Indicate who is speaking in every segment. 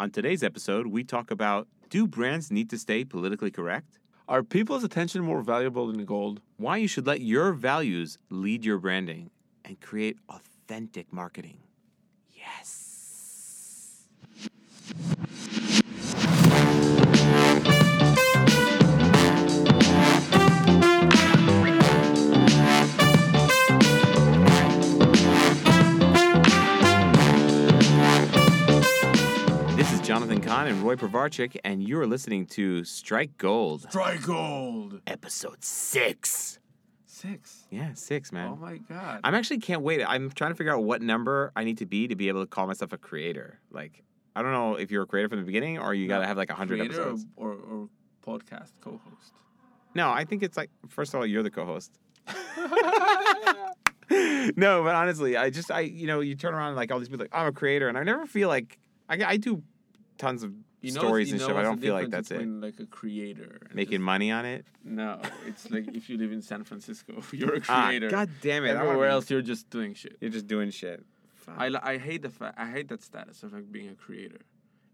Speaker 1: On today's episode, we talk about do brands need to stay politically correct?
Speaker 2: Are people's attention more valuable than gold?
Speaker 1: Why you should let your values lead your branding and create authentic marketing. Yes. Jonathan Kahn and Roy Povarchik, and you are listening to Strike Gold,
Speaker 2: Strike gold.
Speaker 1: episode six.
Speaker 2: Six.
Speaker 1: Yeah, six, man.
Speaker 2: Oh my god.
Speaker 1: I'm actually can't wait. I'm trying to figure out what number I need to be to be able to call myself a creator. Like, I don't know if you're a creator from the beginning or you got to have like 100
Speaker 2: Creator
Speaker 1: episodes.
Speaker 2: Or, or, or podcast co-host.
Speaker 1: No, I think it's like, first of all, you're the co host. no, but honestly, I just, I, you know, you turn around and like all these people, like, I'm a creator, and I never feel like, I, I do tons of
Speaker 2: You
Speaker 1: stories and stuff. I don't feel like that's it.
Speaker 2: Like a creator.
Speaker 1: Making
Speaker 2: just-
Speaker 1: money on it.
Speaker 2: No, it's like if you live in San Francisco, you're a
Speaker 1: Ah,
Speaker 2: creator.
Speaker 1: God damn it.
Speaker 2: Everywhere
Speaker 1: be-
Speaker 2: else, you're just doing shit.
Speaker 1: You're just doing shit. Fuck.
Speaker 2: I, I hate the fact I hate that status of like being a creator.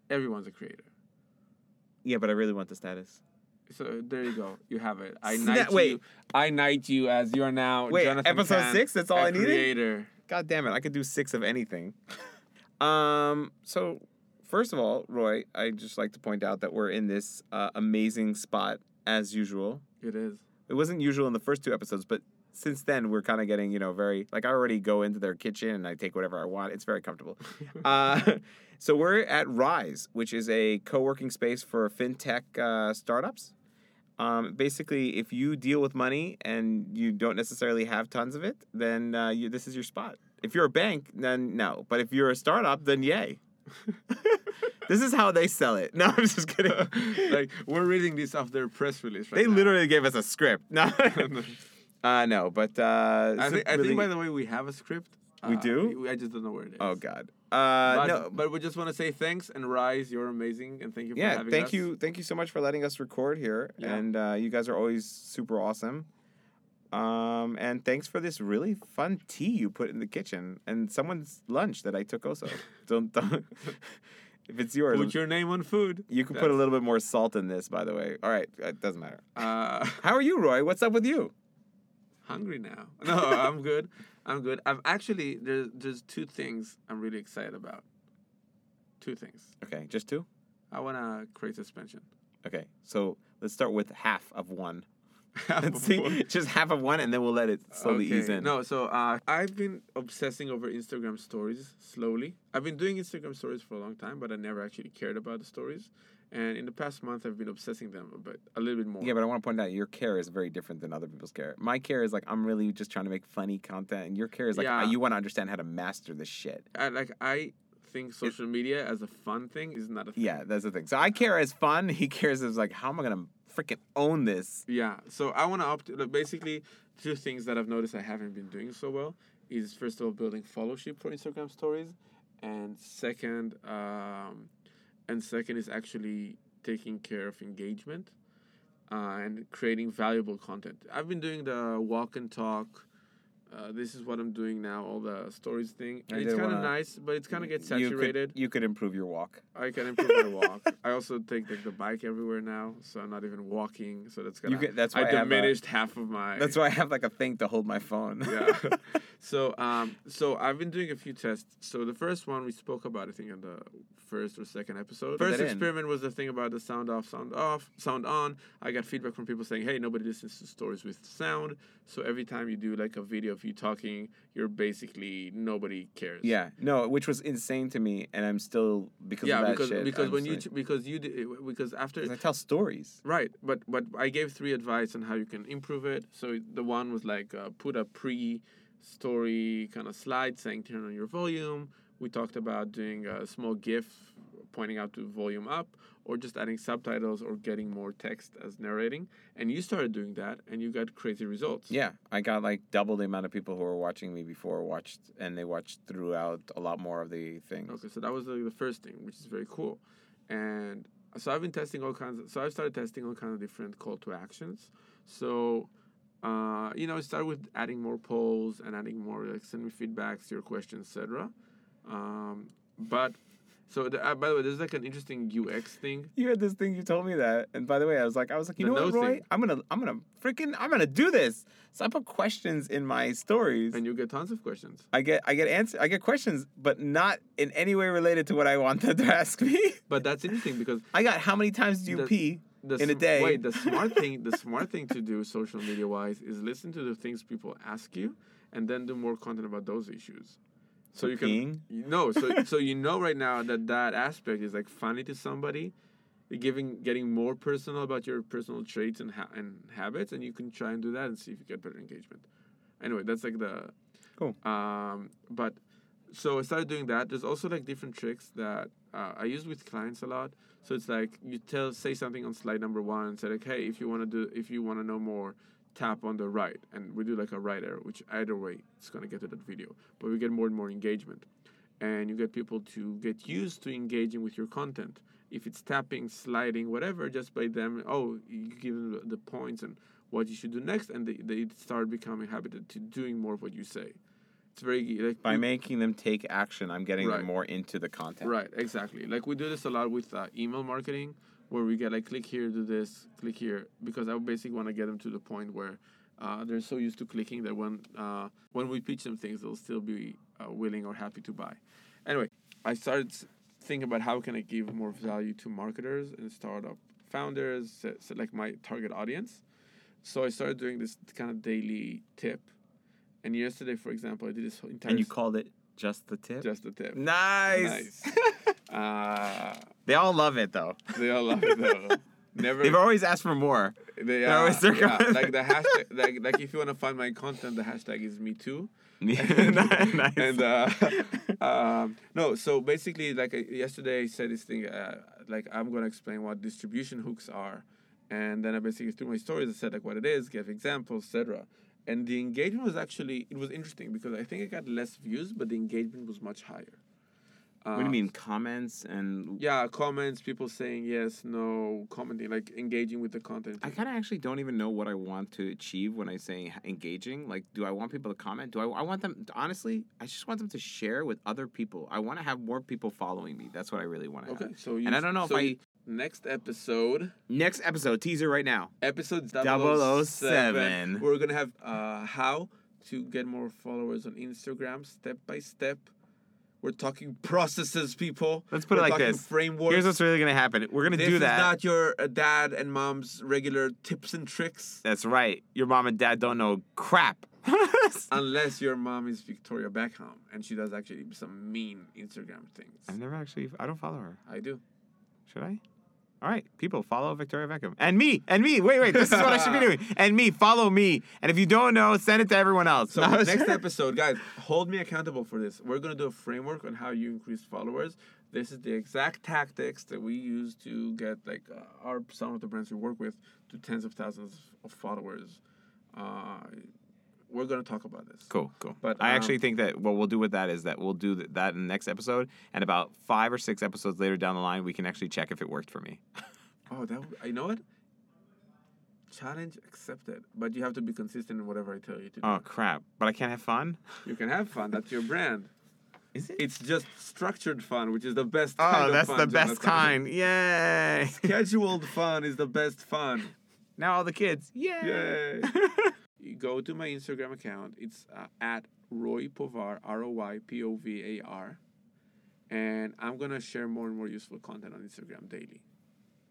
Speaker 2: Everyone's a creator.
Speaker 1: yeah, but I really want the status.
Speaker 2: So there you go. You have it. I knight
Speaker 1: wait.
Speaker 2: you. I knight you as you are now.
Speaker 1: Wait,
Speaker 2: Jonathan
Speaker 1: episode six? That's all I needed?
Speaker 2: Creator.
Speaker 1: God damn it, I could do six of anything. um, so first of all, Roy, I just like to point out that we're in this uh, amazing spot as usual.
Speaker 2: It is.
Speaker 1: It wasn't usual in the first two episodes, but since then we're kind of getting, you know, very like I already go into their kitchen and I take whatever I want. It's very comfortable. uh, so we're at Rise, which is a co-working space for fintech uh, startups. Um, basically, if you deal with money and you don't necessarily have tons of it, then uh, you, this is your spot. If you're a bank, then no. But if you're a startup, then yay. this is how they sell it. No, I'm just kidding.
Speaker 2: like we're reading this off their press release right
Speaker 1: they
Speaker 2: now.
Speaker 1: literally gave us a script. No, uh, no, but uh,
Speaker 2: I think, I think by the way we have a script.
Speaker 1: We
Speaker 2: Uh,
Speaker 1: do?
Speaker 2: I just don't know where it is.
Speaker 1: oh god. Uh,
Speaker 2: but,
Speaker 1: no,
Speaker 2: but we just want to say thanks and Rise, you're amazing and thank you for
Speaker 1: yeah, thank
Speaker 2: us.
Speaker 1: you, thank you so much for letting us record here,
Speaker 2: Yeah.
Speaker 1: and uh, you guys are always super awesome. Um, and thanks for this really fun tea you put in the kitchen and someone's lunch that I took also. don't, don't if it's yours,
Speaker 2: Put your name on food.
Speaker 1: you can put a little bit more salt in this. By the way, all right, it doesn't matter.
Speaker 2: Uh,
Speaker 1: How are you, Roy? What's up with you?
Speaker 2: hungry now. No, I'm good. I'm good. I've actually there's there's two things I'm really excited about. Two things.
Speaker 1: Okay, just two.
Speaker 2: I wanna create suspension.
Speaker 1: Okay, so let's start with half of one.
Speaker 2: Half
Speaker 1: see, just half of one, and then we'll let it slowly ease in.
Speaker 2: No, so uh, I've been obsessing over Instagram stories slowly. I've been doing Instagram stories for a long time, but I never actually cared about the stories. And in the past month, I've been obsessing them a bit, a little bit more.
Speaker 1: Yeah, but I want to point out your care is very different than other people's care. My care is like I'm really just trying to make funny content, and your care is like
Speaker 2: Yeah.
Speaker 1: you want to understand how to master this shit.
Speaker 2: I, like I think social media as a fun thing is not a thing.
Speaker 1: Yeah, that's the thing. So I care as fun. He cares as like how am I gonna freaking own this?
Speaker 2: Yeah. So I want to opt. Basically, two things that I've noticed I haven't been doing so well is first of all building followership for Instagram stories, and second, um, and second is actually taking care of engagement, uh, and creating valuable content. I've been doing the walk and talk. Uh, this is what I'm doing now, all the stories thing.
Speaker 1: I
Speaker 2: it's kind of nice, but it's kind of gets
Speaker 1: You
Speaker 2: saturated.
Speaker 1: could, you could improve your walk.
Speaker 2: I can improve my walk. I also take like the bike everywhere now, so I'm not even walking. So that's gonna.
Speaker 1: You could, that's why
Speaker 2: I
Speaker 1: I, have a-
Speaker 2: diminished half of my.
Speaker 1: that's why I have like a thing to hold my phone.
Speaker 2: yeah. so um, so I've been doing a few tests. So the first one we spoke about, I think, in the first or second episode.
Speaker 1: Put
Speaker 2: First
Speaker 1: that in.
Speaker 2: experiment was the thing about the sound off, sound off, sound on. I got feedback from people saying, "Hey, nobody listens to stories with sound." So every time you do like a video of you talking, you're basically nobody cares.
Speaker 1: Yeah, no, which was insane to me, and I'm still because
Speaker 2: yeah,
Speaker 1: of that
Speaker 2: because
Speaker 1: shit.
Speaker 2: because
Speaker 1: I'm
Speaker 2: when you because you did because after
Speaker 1: I tell stories.
Speaker 2: Right, but but I gave three advice on how you can improve it. So the one was like uh, put a pre-story kind of slide saying turn on your volume. We talked about doing a small GIF pointing out to volume up, or just adding subtitles or getting more text as narrating. And you started doing that, and you got crazy results.
Speaker 1: Yeah, I got like double the amount of people who were watching me before watched, and they watched throughout a lot more of the things.
Speaker 2: Okay, so that was like, the first thing, which is very cool. And so I've been testing all kinds of, so I've started testing all kinds of different call to actions. So, uh, you know, start with adding more polls and adding more, like send me feedbacks, your questions, etc. Um, but So the, uh, by the way, there's like an interesting UX thing.
Speaker 1: You had this thing. You told me that, and by the way, I was like, I was like, you
Speaker 2: The
Speaker 1: know what, Roy?
Speaker 2: thing.
Speaker 1: I'm gonna, I'm gonna freaking, I'm gonna do this. So I put questions in my stories.
Speaker 2: And you get tons of questions.
Speaker 1: I get, I get answer, I get questions, but not in any way related to what I want them to ask me.
Speaker 2: But that's interesting because
Speaker 1: I got how many times do you pee?
Speaker 2: The
Speaker 1: In a day.
Speaker 2: Wait, the smart thing, the smart thing to do social media wise is listen to the things people ask you, and then do more content about those issues. So you can
Speaker 1: Peeing?
Speaker 2: you know, so so you know right now that that aspect is like funny to somebody, giving getting more personal about your personal traits and ha- and habits, and you can try and do that and see if you get better engagement. Anyway, that's like the
Speaker 1: Cool.
Speaker 2: Um, but so I started doing that. There's also like different tricks that uh, I use with clients a lot. So it's like you tell say something on slide number one and say like, hey, if you want to do if you want to know more, tap on the right, and we do like a right arrow, which either way it's gonna get to that video. But we get more and more engagement, and you get people to get used to engaging with your content. If it's tapping, sliding, whatever, just by them, oh, you give them the- points and what you should do next, and they, they start becoming habited to doing more of what you say. It's very like
Speaker 1: By
Speaker 2: you-
Speaker 1: making them take action, I'm getting
Speaker 2: Right.
Speaker 1: them more into the content.
Speaker 2: Right, exactly. Like we do this a lot with uh, email marketing, where we get like click here, do this, click here, because I basically want to get them to the point where uh, they're so used to clicking that when uh, when we pitch them things, they'll still be uh, willing or happy to buy. Anyway, I started thinking about how can I give more value to marketers and startup founders, like my target audience. So I started doing this kind of daily tip. And yesterday, for example, I did this whole entire
Speaker 1: And you called it just the tip.
Speaker 2: just the tip.
Speaker 1: nice.
Speaker 2: Uh,
Speaker 1: they all love it though.
Speaker 2: they all love it though. Never.
Speaker 1: They've always asked for more.
Speaker 2: They,
Speaker 1: they're always
Speaker 2: yeah, like the hashtag, like, like if you want to find my content, the hashtag is me too.
Speaker 1: nice.
Speaker 2: And uh, um, no, so basically, like uh, yesterday, I said this thing, uh, like I'm gonna explain what distribution hooks are, and then I basically through my stories, I said like what it is, give examples, etc. And the engagement was actually it was interesting because I think I got less views, but the engagement was much higher.
Speaker 1: what do you
Speaker 2: Uh,
Speaker 1: mean comments and?
Speaker 2: Yeah, comments, people saying yes, no, commenting, like engaging with the content.
Speaker 1: I kind of actually don't even know what I want to achieve when I say engaging. Like, do I want people to comment? Do I, I want them, honestly, I just want them to share with other people. I want to have more people following me. That's what I really want to
Speaker 2: Okay,
Speaker 1: have.
Speaker 2: so you,
Speaker 1: And I don't know
Speaker 2: so
Speaker 1: if I.
Speaker 2: next episode,
Speaker 1: Next episode, teaser right now.
Speaker 2: episode
Speaker 1: 007.
Speaker 2: 007, we're gonna have uh, how to get more followers on Instagram, step by step. We're talking processes, people.
Speaker 1: Let's put it
Speaker 2: We're
Speaker 1: like this.
Speaker 2: Frameworks.
Speaker 1: Here's what's really going to happen. We're going to
Speaker 2: this
Speaker 1: do
Speaker 2: is
Speaker 1: that.
Speaker 2: not your uh, dad and mom's regular tips and tricks,
Speaker 1: That's right. Your mom and dad don't know crap.
Speaker 2: unless your mom is Victoria Beckham and she does actually some mean Instagram things.
Speaker 1: I've never actually, I don't follow her.
Speaker 2: I do.
Speaker 1: Should I? All right, people, follow Victoria Beckham. And me, and me. Wait, wait, this is what I should be doing. And me, follow me. And if you don't know, send it to everyone else.
Speaker 2: So
Speaker 1: No,
Speaker 2: next episode, guys, hold me accountable for this. We're gonna do a framework on how you increase followers. This is the exact tactics that we use to get like uh, our some of the brands we work with to tens of thousands of followers. Uh, we're gonna talk about this.
Speaker 1: Cool, cool.
Speaker 2: But,
Speaker 1: I
Speaker 2: um,
Speaker 1: actually think that what we'll do with that is that we'll do th- that in the next episode, and about five or six episodes later down the line, we can actually check if it worked for me.
Speaker 2: Oh, that I know it. Challenge accepted, but you have to be consistent in whatever I tell you to do.
Speaker 1: Oh crap! But I can't have fun.
Speaker 2: You can have fun. That's your brand.
Speaker 1: Is it?
Speaker 2: It's just structured fun, which is the best.
Speaker 1: oh,
Speaker 2: kind of
Speaker 1: that's
Speaker 2: fun,
Speaker 1: the best
Speaker 2: Jonathan.
Speaker 1: kind. Yay!
Speaker 2: Scheduled fun is the best fun.
Speaker 1: now all the kids. Yay!
Speaker 2: Yay. You go to my Instagram account. It's uh, at Roy Povar, R O Y P O V A R. And I'm going to share more and more useful content on Instagram daily.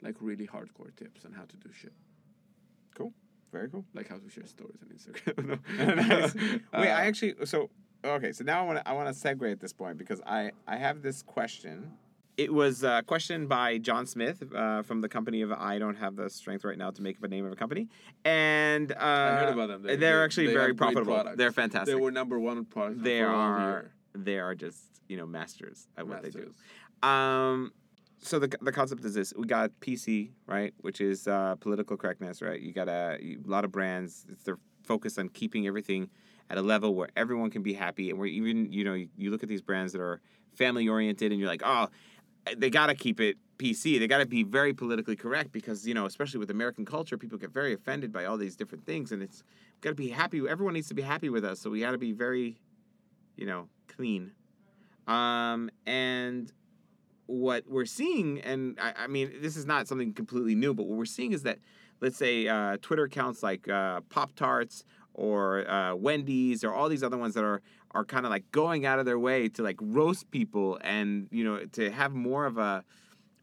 Speaker 2: Like really hardcore tips on how to do shit. Cool.
Speaker 1: Very cool.
Speaker 2: Like how to share stories on Instagram.
Speaker 1: Nice.
Speaker 2: Uh,
Speaker 1: Wait, I actually so okay. So now I want to I want to segue at this point because I I have this question. It was a question by John Smith uh, from the company of I don't have the strength right now to make up a name of a company, and uh,
Speaker 2: I heard about them.
Speaker 1: They're,
Speaker 2: They- they-
Speaker 1: actually
Speaker 2: they
Speaker 1: very profitable. They're fantastic.
Speaker 2: They were number one product.
Speaker 1: They are they are just you know masters at what they do. Um, so the the concept is this: we got PC, right, which is uh, political correctness, right? You got a, you- a lot of brands. It's their focus on keeping everything at a level where everyone can be happy, and where even you know you, you look at these brands that are family oriented, and you're like, oh, they got to keep it PC. They got to be very politically correct because you know, especially with American culture, people get very offended by all these different things, and it's got to be happy. Everyone needs to be happy with us, so we got to be very, you know, clean. Um, and what we're seeing, and I, I mean, this is not something completely new, but what we're seeing is that, let's say, uh, Twitter accounts like uh, Pop Tarts or uh, Wendy's or all these other ones that are are kind of like going out of their way to like roast people and you know to have more of a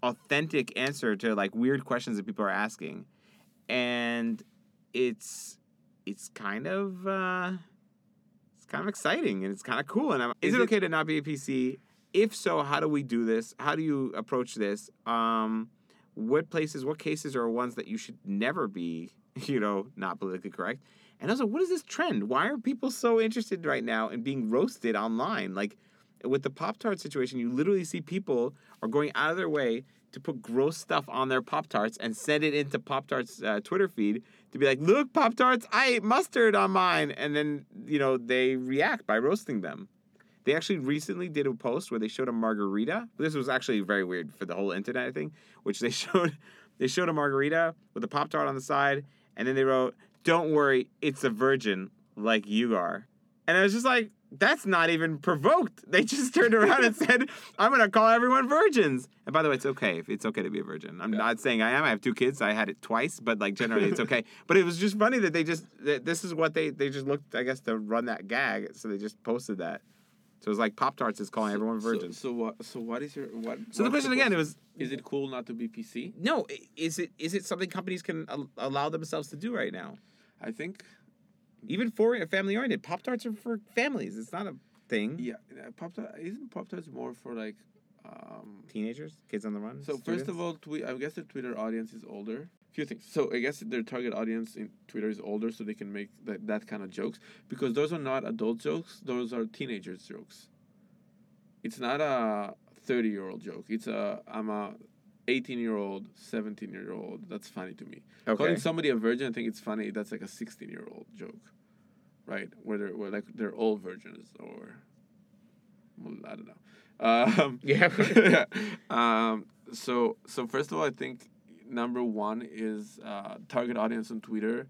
Speaker 1: authentic answer to like weird questions that people are asking, and it's it's kind of uh, it's kind of exciting and it's kind of cool. And I'm, is,
Speaker 2: Is
Speaker 1: it,
Speaker 2: it-
Speaker 1: okay to not be a PC? If so, how do we do this? How do you approach this? Um, what places, what cases are ones that you should never be, you know, not politically correct? And I was like, what is this trend? Why are people so interested right now in being roasted online? Like with the Pop Tart situation, you literally see people are going out of their way to put gross stuff on their Pop Tarts and send it into Pop Tart's uh, Twitter feed to be like, look, Pop Tarts, I ate mustard on mine. And then, you know, they react by roasting them. They actually recently did a post where they showed a margarita. This was actually very weird for the whole internet, I think, which they showed they showed a margarita with a Pop Tart on the side, and then they wrote, Don't worry, it's a virgin like you are. And I was just like, that's not even provoked. They just turned around and said, I'm gonna call everyone virgins. And by the way, it's okay if it's okay to be a virgin. I'm
Speaker 2: Yeah.
Speaker 1: not saying I am. I have two kids. I had it twice, but like generally it's okay. but it was just funny that they just that this is what they they just looked, I guess, to run that gag. So they just posted that. So it was like Pop Tarts is calling everyone
Speaker 2: So-
Speaker 1: virgins.
Speaker 2: So, what? So what is your what?
Speaker 1: So, the question again, it was
Speaker 2: Is it cool not to be PC?
Speaker 1: no, is it is it something companies can al- allow themselves to do right now?
Speaker 2: I think.
Speaker 1: Even for a family oriented, Pop Tarts are for families. It's not a thing.
Speaker 2: Yeah, uh, Pop Tart isn't Pop Tarts more for like. Um,
Speaker 1: Teenagers, kids on the run.
Speaker 2: so first of all, twe- I guess the Twitter audience is older. Few things. So I guess their target audience in Twitter is older, so they can make that, that kind of jokes because those are not adult jokes; those are teenagers jokes. It's not a thirty-year-old joke. It's a I'm a eighteen-year-old, seventeen-year-old. That's funny to me.
Speaker 1: okay.
Speaker 2: Calling somebody a virgin, I think it's funny. That's like a sixteen-year-old joke, right? Where they're where like they're all virgins or, well, I don't know. Um,
Speaker 1: Yeah.
Speaker 2: yeah. Um, so so first of all, I think number one is uh, target audience on Twitter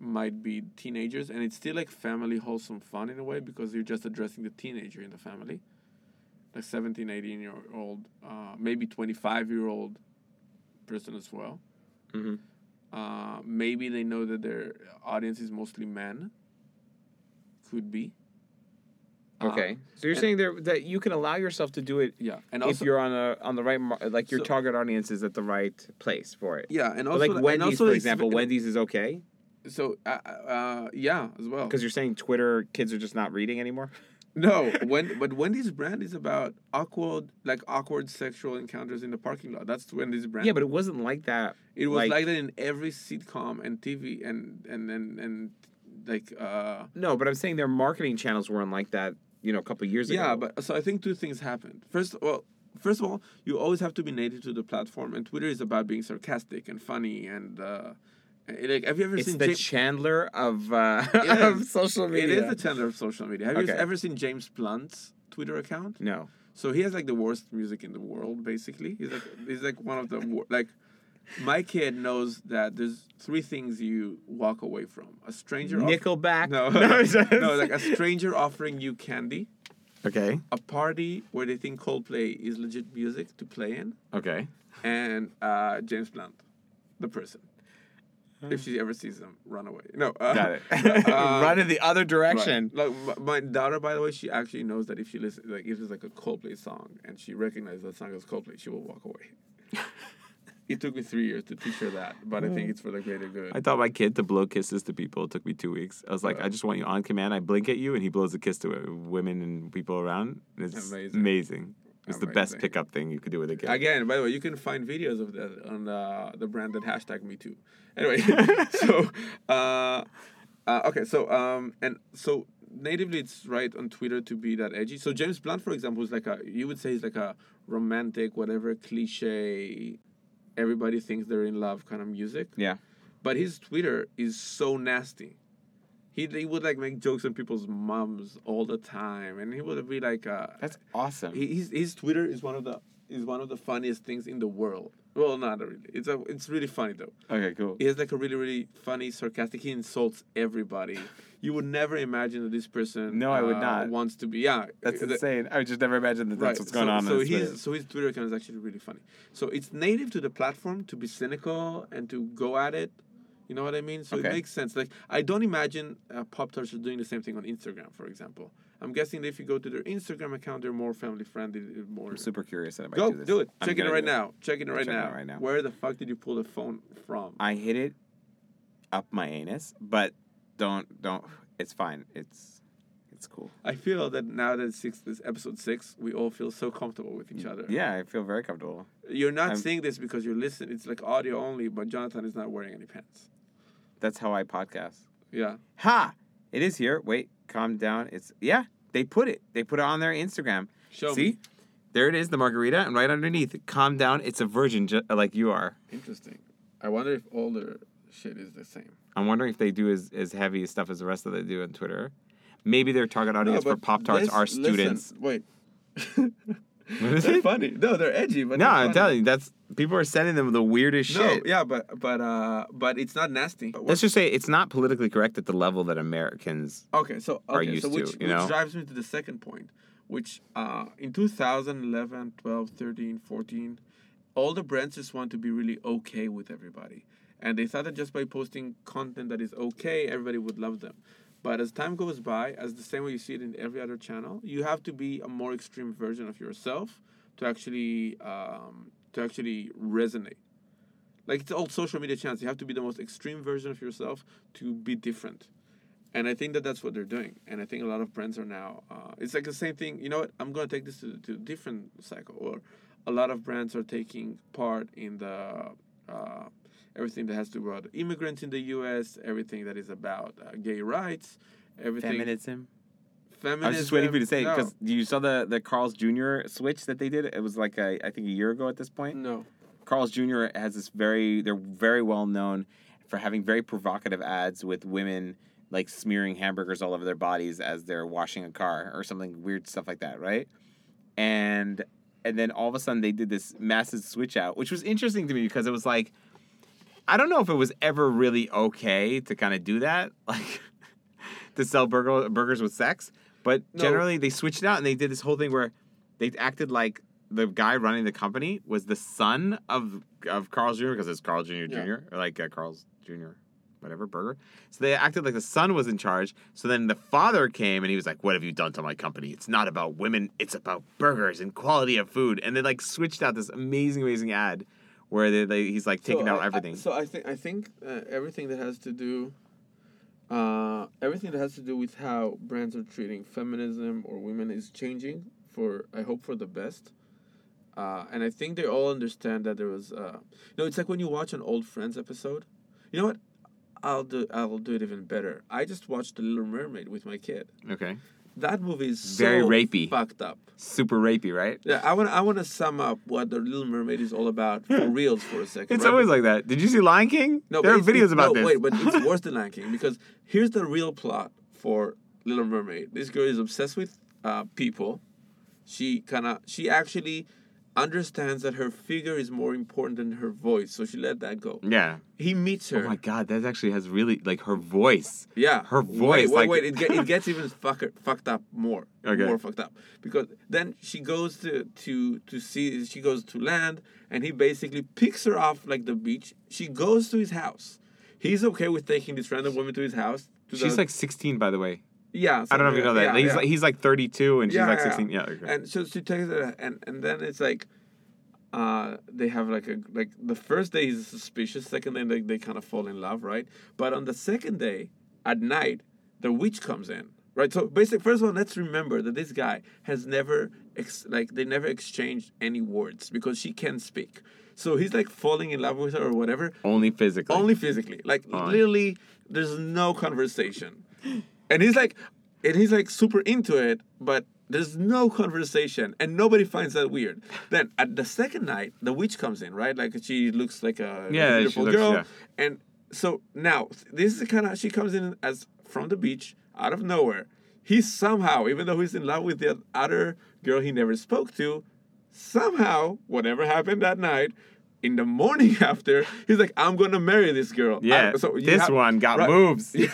Speaker 2: might be teenagers, and it's still like family wholesome fun in a way because you're just addressing the teenager in the family, like 17, 18 year old, uh, maybe 25 year old person as well.
Speaker 1: Mhm.
Speaker 2: Uh, maybe they know that their audience is mostly men. Could be. Uh,
Speaker 1: Okay. So you're
Speaker 2: and-
Speaker 1: saying there that you can allow yourself to do it
Speaker 2: yeah, and also, if
Speaker 1: you're on a on the right mar- like your
Speaker 2: So-
Speaker 1: target audience is at the right place for it.
Speaker 2: yeah, and
Speaker 1: But
Speaker 2: also
Speaker 1: like
Speaker 2: and
Speaker 1: Wendy's,
Speaker 2: also
Speaker 1: for example, Wendy's is okay
Speaker 2: So uh, uh, yeah, as well.
Speaker 1: because you're saying Twitter kids are just not reading anymore.
Speaker 2: No, when but Wendy's brand is about awkward, like awkward sexual encounters in the parking lot. That's Wendy's brand.
Speaker 1: Yeah, but it wasn't like that.
Speaker 2: it was
Speaker 1: like-
Speaker 2: like, that in every sitcom and TV and and and and like uh
Speaker 1: No, but I'm saying their marketing channels weren't like that. You know, a couple years ago.
Speaker 2: yeah. But so I think two things happened. First, well, first of all, you always have to be native to the platform, and Twitter is about being sarcastic and funny and. uh like, have you ever
Speaker 1: it's
Speaker 2: seen
Speaker 1: the
Speaker 2: James-
Speaker 1: Chandler of uh, of social
Speaker 2: It
Speaker 1: media.
Speaker 2: is the Chandler of social media. Have you ever seen James Blunt's Twitter account?
Speaker 1: no.
Speaker 2: So he has like the worst music in the world. Basically, he's like he's like one of the wor- like. My kid knows that there's three things you walk away from: a stranger, off-
Speaker 1: Nickelback.
Speaker 2: no,
Speaker 1: just-
Speaker 2: no, like a stranger offering you candy,
Speaker 1: Okay.
Speaker 2: a party where they think Coldplay is legit music to play in,
Speaker 1: Okay.
Speaker 2: and uh, James Blunt, the person. If she ever sees them, run away. No, uh,
Speaker 1: Got it.
Speaker 2: uh,
Speaker 1: Run in the other
Speaker 2: Right.
Speaker 1: direction.
Speaker 2: Like m- my daughter, by the way, she actually knows that if she listens, like if it's like a Coldplay song and she recognizes that song as Coldplay, she will walk away. it took me three years to teach her that, but I think it's for the greater good.
Speaker 1: I taught my kid to blow kisses to people. It took me two weeks. I was like,
Speaker 2: Uh.
Speaker 1: I just want you on command. I blink at you, and he blows a kiss to uh, women and people around. It's
Speaker 2: Amazing.
Speaker 1: amazing. It's the best
Speaker 2: Amazing.
Speaker 1: pickup thing you could do with a kid.
Speaker 2: Again, by the way, you can find videos of that on uh, the branded hashtag Me Too. Anyway, so uh, uh, okay, so um, and so natively it's right on Twitter to be that edgy. So James Blunt, for example, is like a you would say he's like a romantic, whatever cliche. Everybody thinks they're in love kind of music.
Speaker 1: Yeah.
Speaker 2: But his Twitter is so nasty. He, he would like make jokes on people's moms all the time, and he would be like, uh,
Speaker 1: That's awesome.
Speaker 2: he, his his Twitter is one of the is one of the funniest things in the world. Well, not really. It's a, it's really funny though.
Speaker 1: Okay, cool.
Speaker 2: He has like a really really funny, sarcastic. He insults everybody. You would never imagine that this person.
Speaker 1: No, I would
Speaker 2: uh,
Speaker 1: not.
Speaker 2: Wants to be. Yeah,
Speaker 1: That's
Speaker 2: the-
Speaker 1: insane. I would just never imagine that that's what's going
Speaker 2: so,
Speaker 1: on.
Speaker 2: So
Speaker 1: his
Speaker 2: so his Twitter account is actually really funny. So it's native to the platform to be cynical and to go at it. You know what I mean? So
Speaker 1: Okay.
Speaker 2: it makes sense. Like I don't imagine uh, Pop Tarts are doing the same thing on Instagram, for example. I'm guessing that if you go to their Instagram account, they're more family friendly, more.
Speaker 1: I'm super curious that I might
Speaker 2: Go
Speaker 1: do this.
Speaker 2: do it. Check it right now. Check it right
Speaker 1: checking
Speaker 2: now.
Speaker 1: it right now.
Speaker 2: Where the fuck did you pull the phone from?
Speaker 1: I hit it up my anus, but don't don't. It's fine. It's it's cool.
Speaker 2: I feel that now that six, this episode six, we all feel so comfortable with each other.
Speaker 1: Yeah, I feel very comfortable.
Speaker 2: You're not
Speaker 1: I'm-
Speaker 2: seeing this because you're listening. It's like audio only, but Jonathan is not wearing any pants.
Speaker 1: That's how I podcast.
Speaker 2: Yeah.
Speaker 1: Ha! It is here. Wait, calm down. It's yeah. They put it. They put it on their Instagram.
Speaker 2: Show
Speaker 1: See,
Speaker 2: me.
Speaker 1: there it is, the margarita, and right underneath, calm down. It's a virgin, ju- like you are.
Speaker 2: Interesting. I wonder if all their shit is the same.
Speaker 1: I'm wondering if they do as, as heavy stuff as the rest of they do on Twitter. Maybe their target audience for Pop Tarts are students.
Speaker 2: wait.
Speaker 1: What is
Speaker 2: they're
Speaker 1: it?
Speaker 2: funny. No, they're edgy, but
Speaker 1: No, I'm telling you, that's people are sending them the weirdest
Speaker 2: No,
Speaker 1: shit.
Speaker 2: yeah, but but uh, but it's not nasty.
Speaker 1: Let's just say it's not politically correct at the level that Americans.
Speaker 2: Okay, so
Speaker 1: are
Speaker 2: okay,
Speaker 1: used
Speaker 2: so
Speaker 1: to,
Speaker 2: which,
Speaker 1: you
Speaker 2: which
Speaker 1: know?
Speaker 2: drives me to the second point, which uh, in 2011, 12, 13, 14, all the brands just want to be really okay with everybody. And they thought that just by posting content that is okay, everybody would love them. But as time goes by, as the same way you see it in every other channel, you have to be a more extreme version of yourself to actually um, to actually resonate. Like it's all social media channels. You have to be the most extreme version of yourself to be different. And I think that that's what they're doing. And I think a lot of brands are now. Uh, it's like the same thing. You know what? I'm to take this to, to a different cycle. Or a lot of brands are taking part in the uh, everything that has to do about immigrants in the U.S., everything that is about uh, gay rights, everything.
Speaker 1: Feminism.
Speaker 2: Feminism.
Speaker 1: I was just waiting for you to say
Speaker 2: no.
Speaker 1: because you saw the the Carl's Jr. switch that they did. It was like a, I think a year ago at this point.
Speaker 2: No.
Speaker 1: Carl's Jr. has this very they're very well known for having very provocative ads with women like smearing hamburgers all over their bodies as they're washing a car or something weird stuff like that, right? And and then all of a sudden they did this massive switch out, which was interesting to me because it was like I don't know if it was ever really okay to kind of do that, like to sell burger, burgers with sex, but
Speaker 2: No.
Speaker 1: generally they switched it out and they did this whole thing where they acted like the guy running the company was the son of of Carl's Jr. because it's Carl Jr. Jr.
Speaker 2: Yeah.
Speaker 1: or like uh, Carl's Jr. whatever burger. So they acted like the son was in charge. So then the father came and he was like, "What have you done to my company? It's not about women. It's about burgers and quality of food." And they like switched out this amazing, amazing ad where they, they he's like taking
Speaker 2: So
Speaker 1: out
Speaker 2: I- I-
Speaker 1: everything.
Speaker 2: so I think I think uh, everything that has to do, uh, everything that has to do with how brands are treating feminism or women is changing for I hope for the best. Uh, and I think they all understand that there was, uh, you know, it's like when you watch an old Friends episode. You know what? I'll do. I'll do it even better. I just watched The Little Mermaid with my kid.
Speaker 1: okay,
Speaker 2: That movie is
Speaker 1: Very
Speaker 2: so
Speaker 1: rapey.
Speaker 2: fucked up.
Speaker 1: super rapey, right?
Speaker 2: Yeah, I want. I want to sum up what The Little Mermaid is all about for reals for a second.
Speaker 1: It's
Speaker 2: right?
Speaker 1: always like that. Did you see Lion King?
Speaker 2: No,
Speaker 1: there are videos about
Speaker 2: no,
Speaker 1: this.
Speaker 2: Wait, but it's worse than Lion King because here's the real plot for Little Mermaid. This girl is obsessed with uh, people. She kind of she actually understands that her figure is more important than her voice, so she let that go.
Speaker 1: yeah.
Speaker 2: He meets oh her.
Speaker 1: Oh my god, that actually has really like her voice.
Speaker 2: Yeah,
Speaker 1: Her voice,
Speaker 2: Wait, wait,
Speaker 1: like-
Speaker 2: wait. It, get, it gets even fuck, fucked up more.
Speaker 1: Okay.
Speaker 2: More fucked up because then she goes to to to see. She goes to land, and he basically picks her off like the beach. She goes to his house. He's okay with taking this random woman to his house. To
Speaker 1: She's
Speaker 2: the-
Speaker 1: like 16, by the way.
Speaker 2: Yeah.
Speaker 1: I don't know if you know that.
Speaker 2: Yeah,
Speaker 1: he's
Speaker 2: yeah.
Speaker 1: like he's like 32 and she's like 16. Yeah. okay.
Speaker 2: And so she takes it, and and then it's like, uh, they have like a like the first day is suspicious. Second day they they kind of fall in love, right? But on the second day, at night, the witch comes in, right? So basically, first of all, let's remember that this guy has never ex- like they never exchanged any words because she can't speak. So he's like falling in love with her or whatever,
Speaker 1: Only physically.
Speaker 2: only physically. Like
Speaker 1: Fine.
Speaker 2: literally, there's no conversation, and he's like, and he's like super into it, but there's no conversation, and nobody finds that weird. Then at the second night, the witch comes in, right? Like she looks like a
Speaker 1: Yeah,
Speaker 2: beautiful
Speaker 1: looks-
Speaker 2: girl,
Speaker 1: yeah.
Speaker 2: and so now this is the kind of she comes in as from the beach out of nowhere. He somehow, even though he's in love with the other girl he never spoke to, somehow, whatever happened that night, in the morning after, he's like, I'm gonna marry this girl.
Speaker 1: Yeah.
Speaker 2: I- so
Speaker 1: this
Speaker 2: have-
Speaker 1: one got
Speaker 2: right.
Speaker 1: moves.
Speaker 2: Yeah,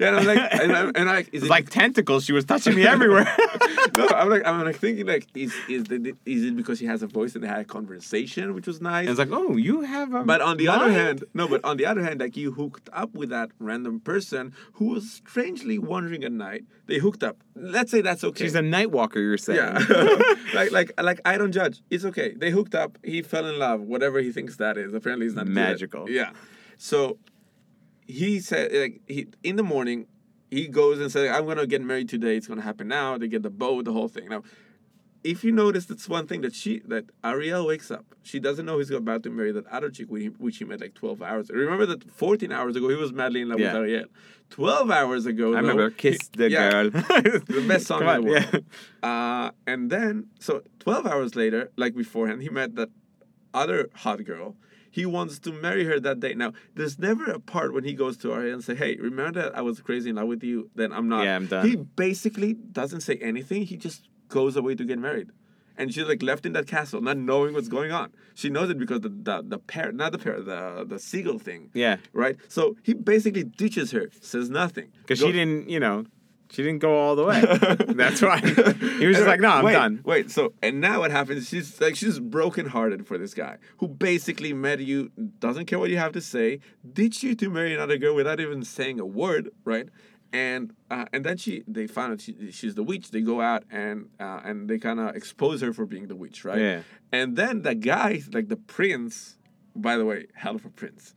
Speaker 2: yeah. And I'm like, and I'm, and like, is
Speaker 1: It's
Speaker 2: it
Speaker 1: like tentacles. She was touching me everywhere.
Speaker 2: no, I'm like, I'm like thinking like, is is the, is it because she has a voice and they had a conversation, which was nice?
Speaker 1: And it's like, oh, you have a.
Speaker 2: but on the other hand, no, but on the other hand, like you hooked up with that random person who was strangely wandering at night. They hooked up. Let's say that's okay.
Speaker 1: she's a night walker. You're saying.
Speaker 2: yeah, like like like I don't judge. It's okay. They hooked up. He fell in love. Whatever he thinks that is. Apparently, it's not.
Speaker 1: Magical.
Speaker 2: Yeah. So he said like he in the morning he goes and says I'm gonna get married today. It's gonna happen now. They get the bow, the whole thing. Now, if you notice, that's one thing that she that Ariel wakes up. She doesn't know he's about to marry that other chick, which he, met like 12 hours. Remember that 14 hours ago he was madly in love
Speaker 1: Yeah.
Speaker 2: with Ariel. 12 hours ago,
Speaker 1: I
Speaker 2: though,
Speaker 1: remember
Speaker 2: he-
Speaker 1: Kiss the
Speaker 2: yeah,
Speaker 1: Girl.
Speaker 2: the best song
Speaker 1: Come
Speaker 2: in the
Speaker 1: on,
Speaker 2: world. Uh, and then, so 12 hours later, like beforehand, he met that other hot girl. He wants to marry her that day. Now, there's never a part when he goes to Arya and say, "Hey, remember that I was crazy in love with you? Then I'm not."
Speaker 1: Yeah, I'm done.
Speaker 2: He basically doesn't say anything. He just goes away to get married, and she's like left in that castle, not knowing what's going on. She knows it because the the, the parrot, not the parrot, the the seagull thing.
Speaker 1: Yeah.
Speaker 2: Right. So he basically ditches her, says nothing.
Speaker 1: Because she didn't, you know, she didn't go all the way. That's why. He was just like, no, I'm
Speaker 2: wait,
Speaker 1: done.
Speaker 2: Wait, so and now what happens? She's like she's brokenhearted for this guy who basically met you, doesn't care what you have to say, ditched you to marry another girl without even saying a word, right? And uh, and then she they found out she, she's the witch. They go out and uh, and they kind of expose her for being the witch, right?
Speaker 1: Yeah.
Speaker 2: And then the guy, like the prince, by the way, hell of a prince.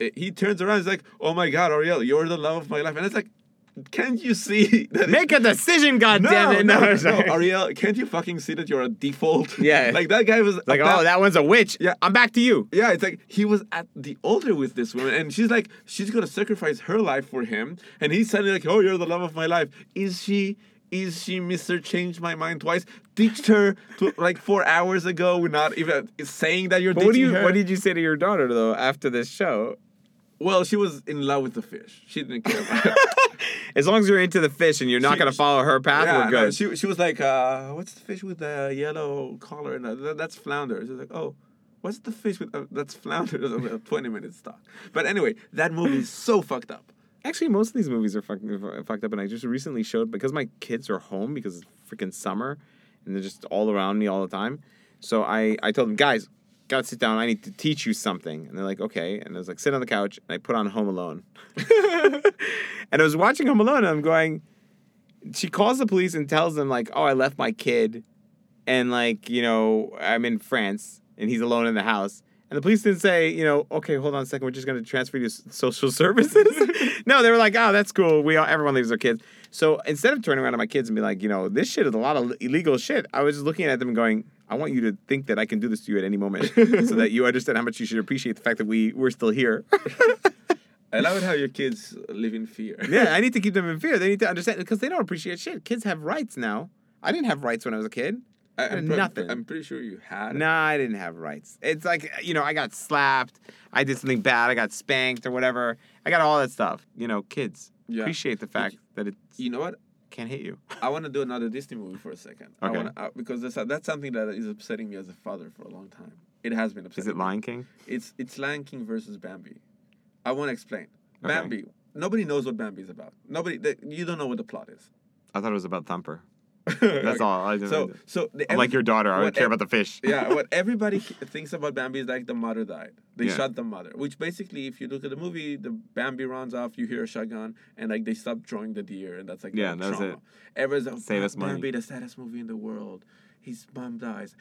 Speaker 2: eh, He turns around. He's like, "Oh my God, Ariel, you're the love of my life." And it's like, can't you see that?
Speaker 1: Make a decision, goddammit.
Speaker 2: no, no, no,
Speaker 1: sorry.
Speaker 2: Ariel, can't you fucking see that you're a default?
Speaker 1: Yeah.
Speaker 2: like that guy was
Speaker 1: like, oh, that one's a witch.
Speaker 2: Yeah.
Speaker 1: I'm back to you.
Speaker 2: Yeah, it's like he was at the altar with this woman, and she's like, she's gonna sacrifice her life for him, and he's suddenly like, oh, you're the love of my life. Is she? Is she Mr. Changed My Mind twice? Ditched her to, like four hours ago, not even saying that you're
Speaker 1: But what do you?
Speaker 2: her.
Speaker 1: What did you say to your daughter though after this show?
Speaker 2: Well, she was in love with the fish. She didn't care about it.
Speaker 1: As long as you're into the fish and you're not
Speaker 2: She-
Speaker 1: gonna follow her path,
Speaker 2: Yeah,
Speaker 1: we're
Speaker 2: no,
Speaker 1: good.
Speaker 2: she, she was like, uh, what's the fish with the yellow collar? And that, that's flounder. She's like, oh, what's the fish with uh, that's flounder? It was a 20 minutes talk. But anyway, that movie is so fucked up.
Speaker 1: Actually, most of these movies are fucked, fucked up, and I just recently showed because my kids are home because it's freaking summer, and they're just all around me all the time. So I I told them, guys, gotta sit down. I need to teach you something, and they're like, okay. And I was like, sit on the couch, and I put on Home Alone, and I was watching Home Alone, and I'm going. She calls the police and tells them like, oh, I left my kid, and like you know I'm in France, and he's alone in the house. And the police didn't say, you know, okay, hold on a second, we're just going to transfer you to social services. no, they were like, oh, that's cool. We all, everyone leaves their kids. So instead of turning around to my kids and be like, you know, this shit is a lot of illegal shit, I was just looking at them going, I want you to think that I can do this to you at any moment, so that you understand how much you should appreciate the fact that we we're still here.
Speaker 2: I love it how your kids live in fear.
Speaker 1: yeah, I need to keep them in fear. They need to understand because they don't appreciate shit. Kids have rights now. I didn't have rights when I was a kid.
Speaker 2: I,
Speaker 1: had
Speaker 2: I'm, pre-
Speaker 1: nothing.
Speaker 2: I'm pretty sure you had.
Speaker 1: No, I didn't have rights. It's like, you know, I got slapped. I did something bad. I got spanked or whatever. I got all that stuff. You know, kids
Speaker 2: Yeah.
Speaker 1: appreciate the fact that it
Speaker 2: You know what?
Speaker 1: Can't hit you.
Speaker 2: I want to do another Disney movie for a second. I
Speaker 1: Okay.
Speaker 2: wanna, uh, because that's, that's something that is upsetting me as a father for a long time. It has been upsetting.
Speaker 1: Is it
Speaker 2: me.
Speaker 1: Lion King?
Speaker 2: It's it's Lion King versus Bambi. I want to explain.
Speaker 1: Okay.
Speaker 2: Bambi. Nobody knows what Bambi is about. Nobody. You don't know what the plot is.
Speaker 1: I thought it was about Thumper. That's all. I
Speaker 2: So so the,
Speaker 1: I'm like your daughter. I would care
Speaker 2: ev-
Speaker 1: about the fish.
Speaker 2: yeah, what everybody thinks about Bambi is like the mother died. They
Speaker 1: Yeah.
Speaker 2: shot the mother, which basically, if you look at the movie, the Bambi runs off, you hear a shotgun, and like they stop drawing the deer, and that's like
Speaker 1: Yeah,
Speaker 2: the
Speaker 1: that's
Speaker 2: trauma.
Speaker 1: it.
Speaker 2: Everyone's like,
Speaker 1: Save
Speaker 2: "Oh,
Speaker 1: us money."
Speaker 2: Bambi, the saddest movie in the world. His mom dies.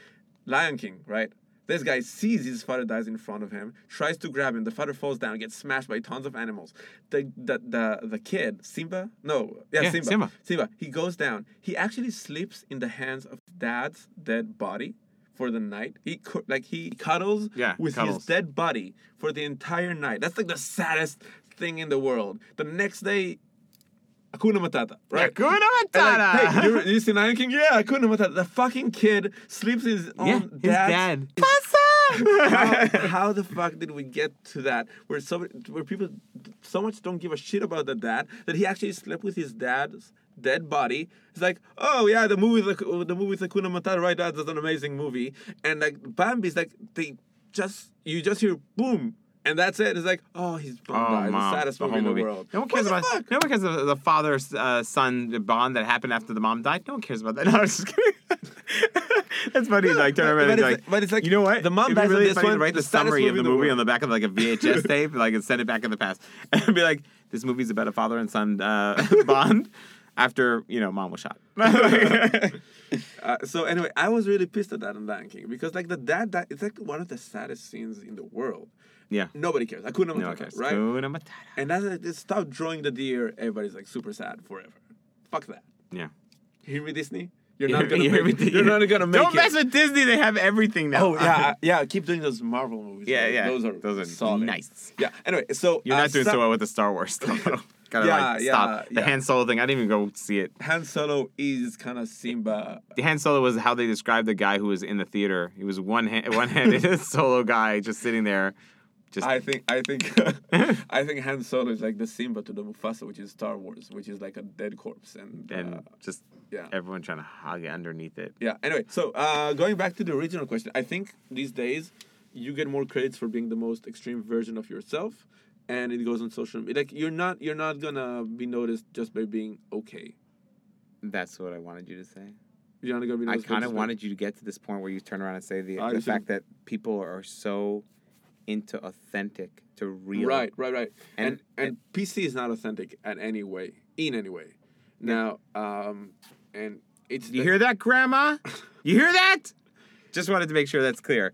Speaker 2: Lion King, right? This guy sees his father dies in front of him, tries to grab him. The father falls down, gets smashed by tons of animals. The the the, the kid, Simba? No, yeah,
Speaker 1: Yeah,
Speaker 2: Simba.
Speaker 1: Simba.
Speaker 2: Simba. He goes down. He actually sleeps in the hands of dad's dead body for the night. He like he cuddles
Speaker 1: Yeah,
Speaker 2: with his dead body for the entire night. That's like the saddest thing in the world. The next day, Hakuna Matata, right?
Speaker 1: Hakuna
Speaker 2: And
Speaker 1: Matata.
Speaker 2: like, hey, you, you see Lion King? Yeah, Hakuna Matata. The fucking kid sleeps in his own
Speaker 1: yeah, his
Speaker 2: dad's
Speaker 1: dad.
Speaker 2: how, how the fuck did we get to that where so where people so much don't give a shit about the dad that he actually slept with his dad's dead body. It's like, oh yeah, the movie, the, the movie with Hakuna Matata, right? That's an amazing movie. And like Bambi's like they just you just hear boom. And that's it. It's like, oh, he's
Speaker 1: Oh,
Speaker 2: died.
Speaker 1: mom,
Speaker 2: the saddest
Speaker 1: the
Speaker 2: movie in the
Speaker 1: movie.
Speaker 2: world.
Speaker 1: No one cares
Speaker 2: the
Speaker 1: about. No one cares about the father uh, son bond that happened after the mom died. No one cares about that. No, I'm just kidding. That's funny. like turn around
Speaker 2: but
Speaker 1: and
Speaker 2: it's
Speaker 1: like,
Speaker 2: but it's like,
Speaker 1: you know what?
Speaker 2: the mom dies in this one,
Speaker 1: write
Speaker 2: the
Speaker 1: the summary of the movie on the back of like a VHS tape, like and send it back in the past, and be like, this movie's about a father and son uh, bond after you know mom was shot.
Speaker 2: Uh, so anyway, I was really pissed at that in Lion King because like the dad, that it's like one of the saddest scenes in the world.
Speaker 1: Yeah.
Speaker 2: Nobody cares. Hakuna Matata,
Speaker 1: No, okay.
Speaker 2: right?
Speaker 1: Hakuna Matata.
Speaker 2: And that's like, just stop drawing the deer. Everybody's like super sad forever. Fuck that.
Speaker 1: Yeah.
Speaker 2: You hear me, Disney? You're not gonna
Speaker 1: you
Speaker 2: make
Speaker 1: hear
Speaker 2: it. You're not gonna make it.
Speaker 1: Don't
Speaker 2: it.
Speaker 1: mess with Disney. They have everything now.
Speaker 2: Oh yeah, yeah. Keep doing those Marvel movies.
Speaker 1: yeah,
Speaker 2: Those-
Speaker 1: yeah.
Speaker 2: Those are
Speaker 1: those are
Speaker 2: solid.
Speaker 1: nice.
Speaker 2: Yeah. Anyway, so
Speaker 1: You're
Speaker 2: uh,
Speaker 1: not doing so well with the Star Wars stuff. though. Gotta
Speaker 2: Yeah,
Speaker 1: like
Speaker 2: yeah,
Speaker 1: stop. The
Speaker 2: yeah.
Speaker 1: Han Solo thing. I didn't even go see it.
Speaker 2: Han Solo is kind of Simba.
Speaker 1: The Han Solo was how they described the guy who was in the theater. He was one hand, one-handed solo guy just sitting there. Just
Speaker 2: I think I think I think Han Solo is like the Simba to the Mufasa, which is Star Wars, which is like a dead corpse, and,
Speaker 1: and
Speaker 2: uh,
Speaker 1: just
Speaker 2: yeah.
Speaker 1: everyone trying to hug it underneath it.
Speaker 2: Yeah. Anyway, so uh, going back to the original question, I think these days you get more credits for being the most extreme version of yourself, and it goes on social media. Like you're not you're not gonna be noticed just by being okay.
Speaker 1: That's what I wanted you to say.
Speaker 2: You're not gonna be
Speaker 1: I kind of wanted you to get to this point where you turn around and say the, the
Speaker 2: should-
Speaker 1: fact that people are so into authentic to real.
Speaker 2: Right, right, right. And,
Speaker 1: And-
Speaker 2: and PC is not authentic at any way, in any way. Now, um, and it's
Speaker 1: You hear that, Grandma? You hear that? Just wanted to make sure that's clear.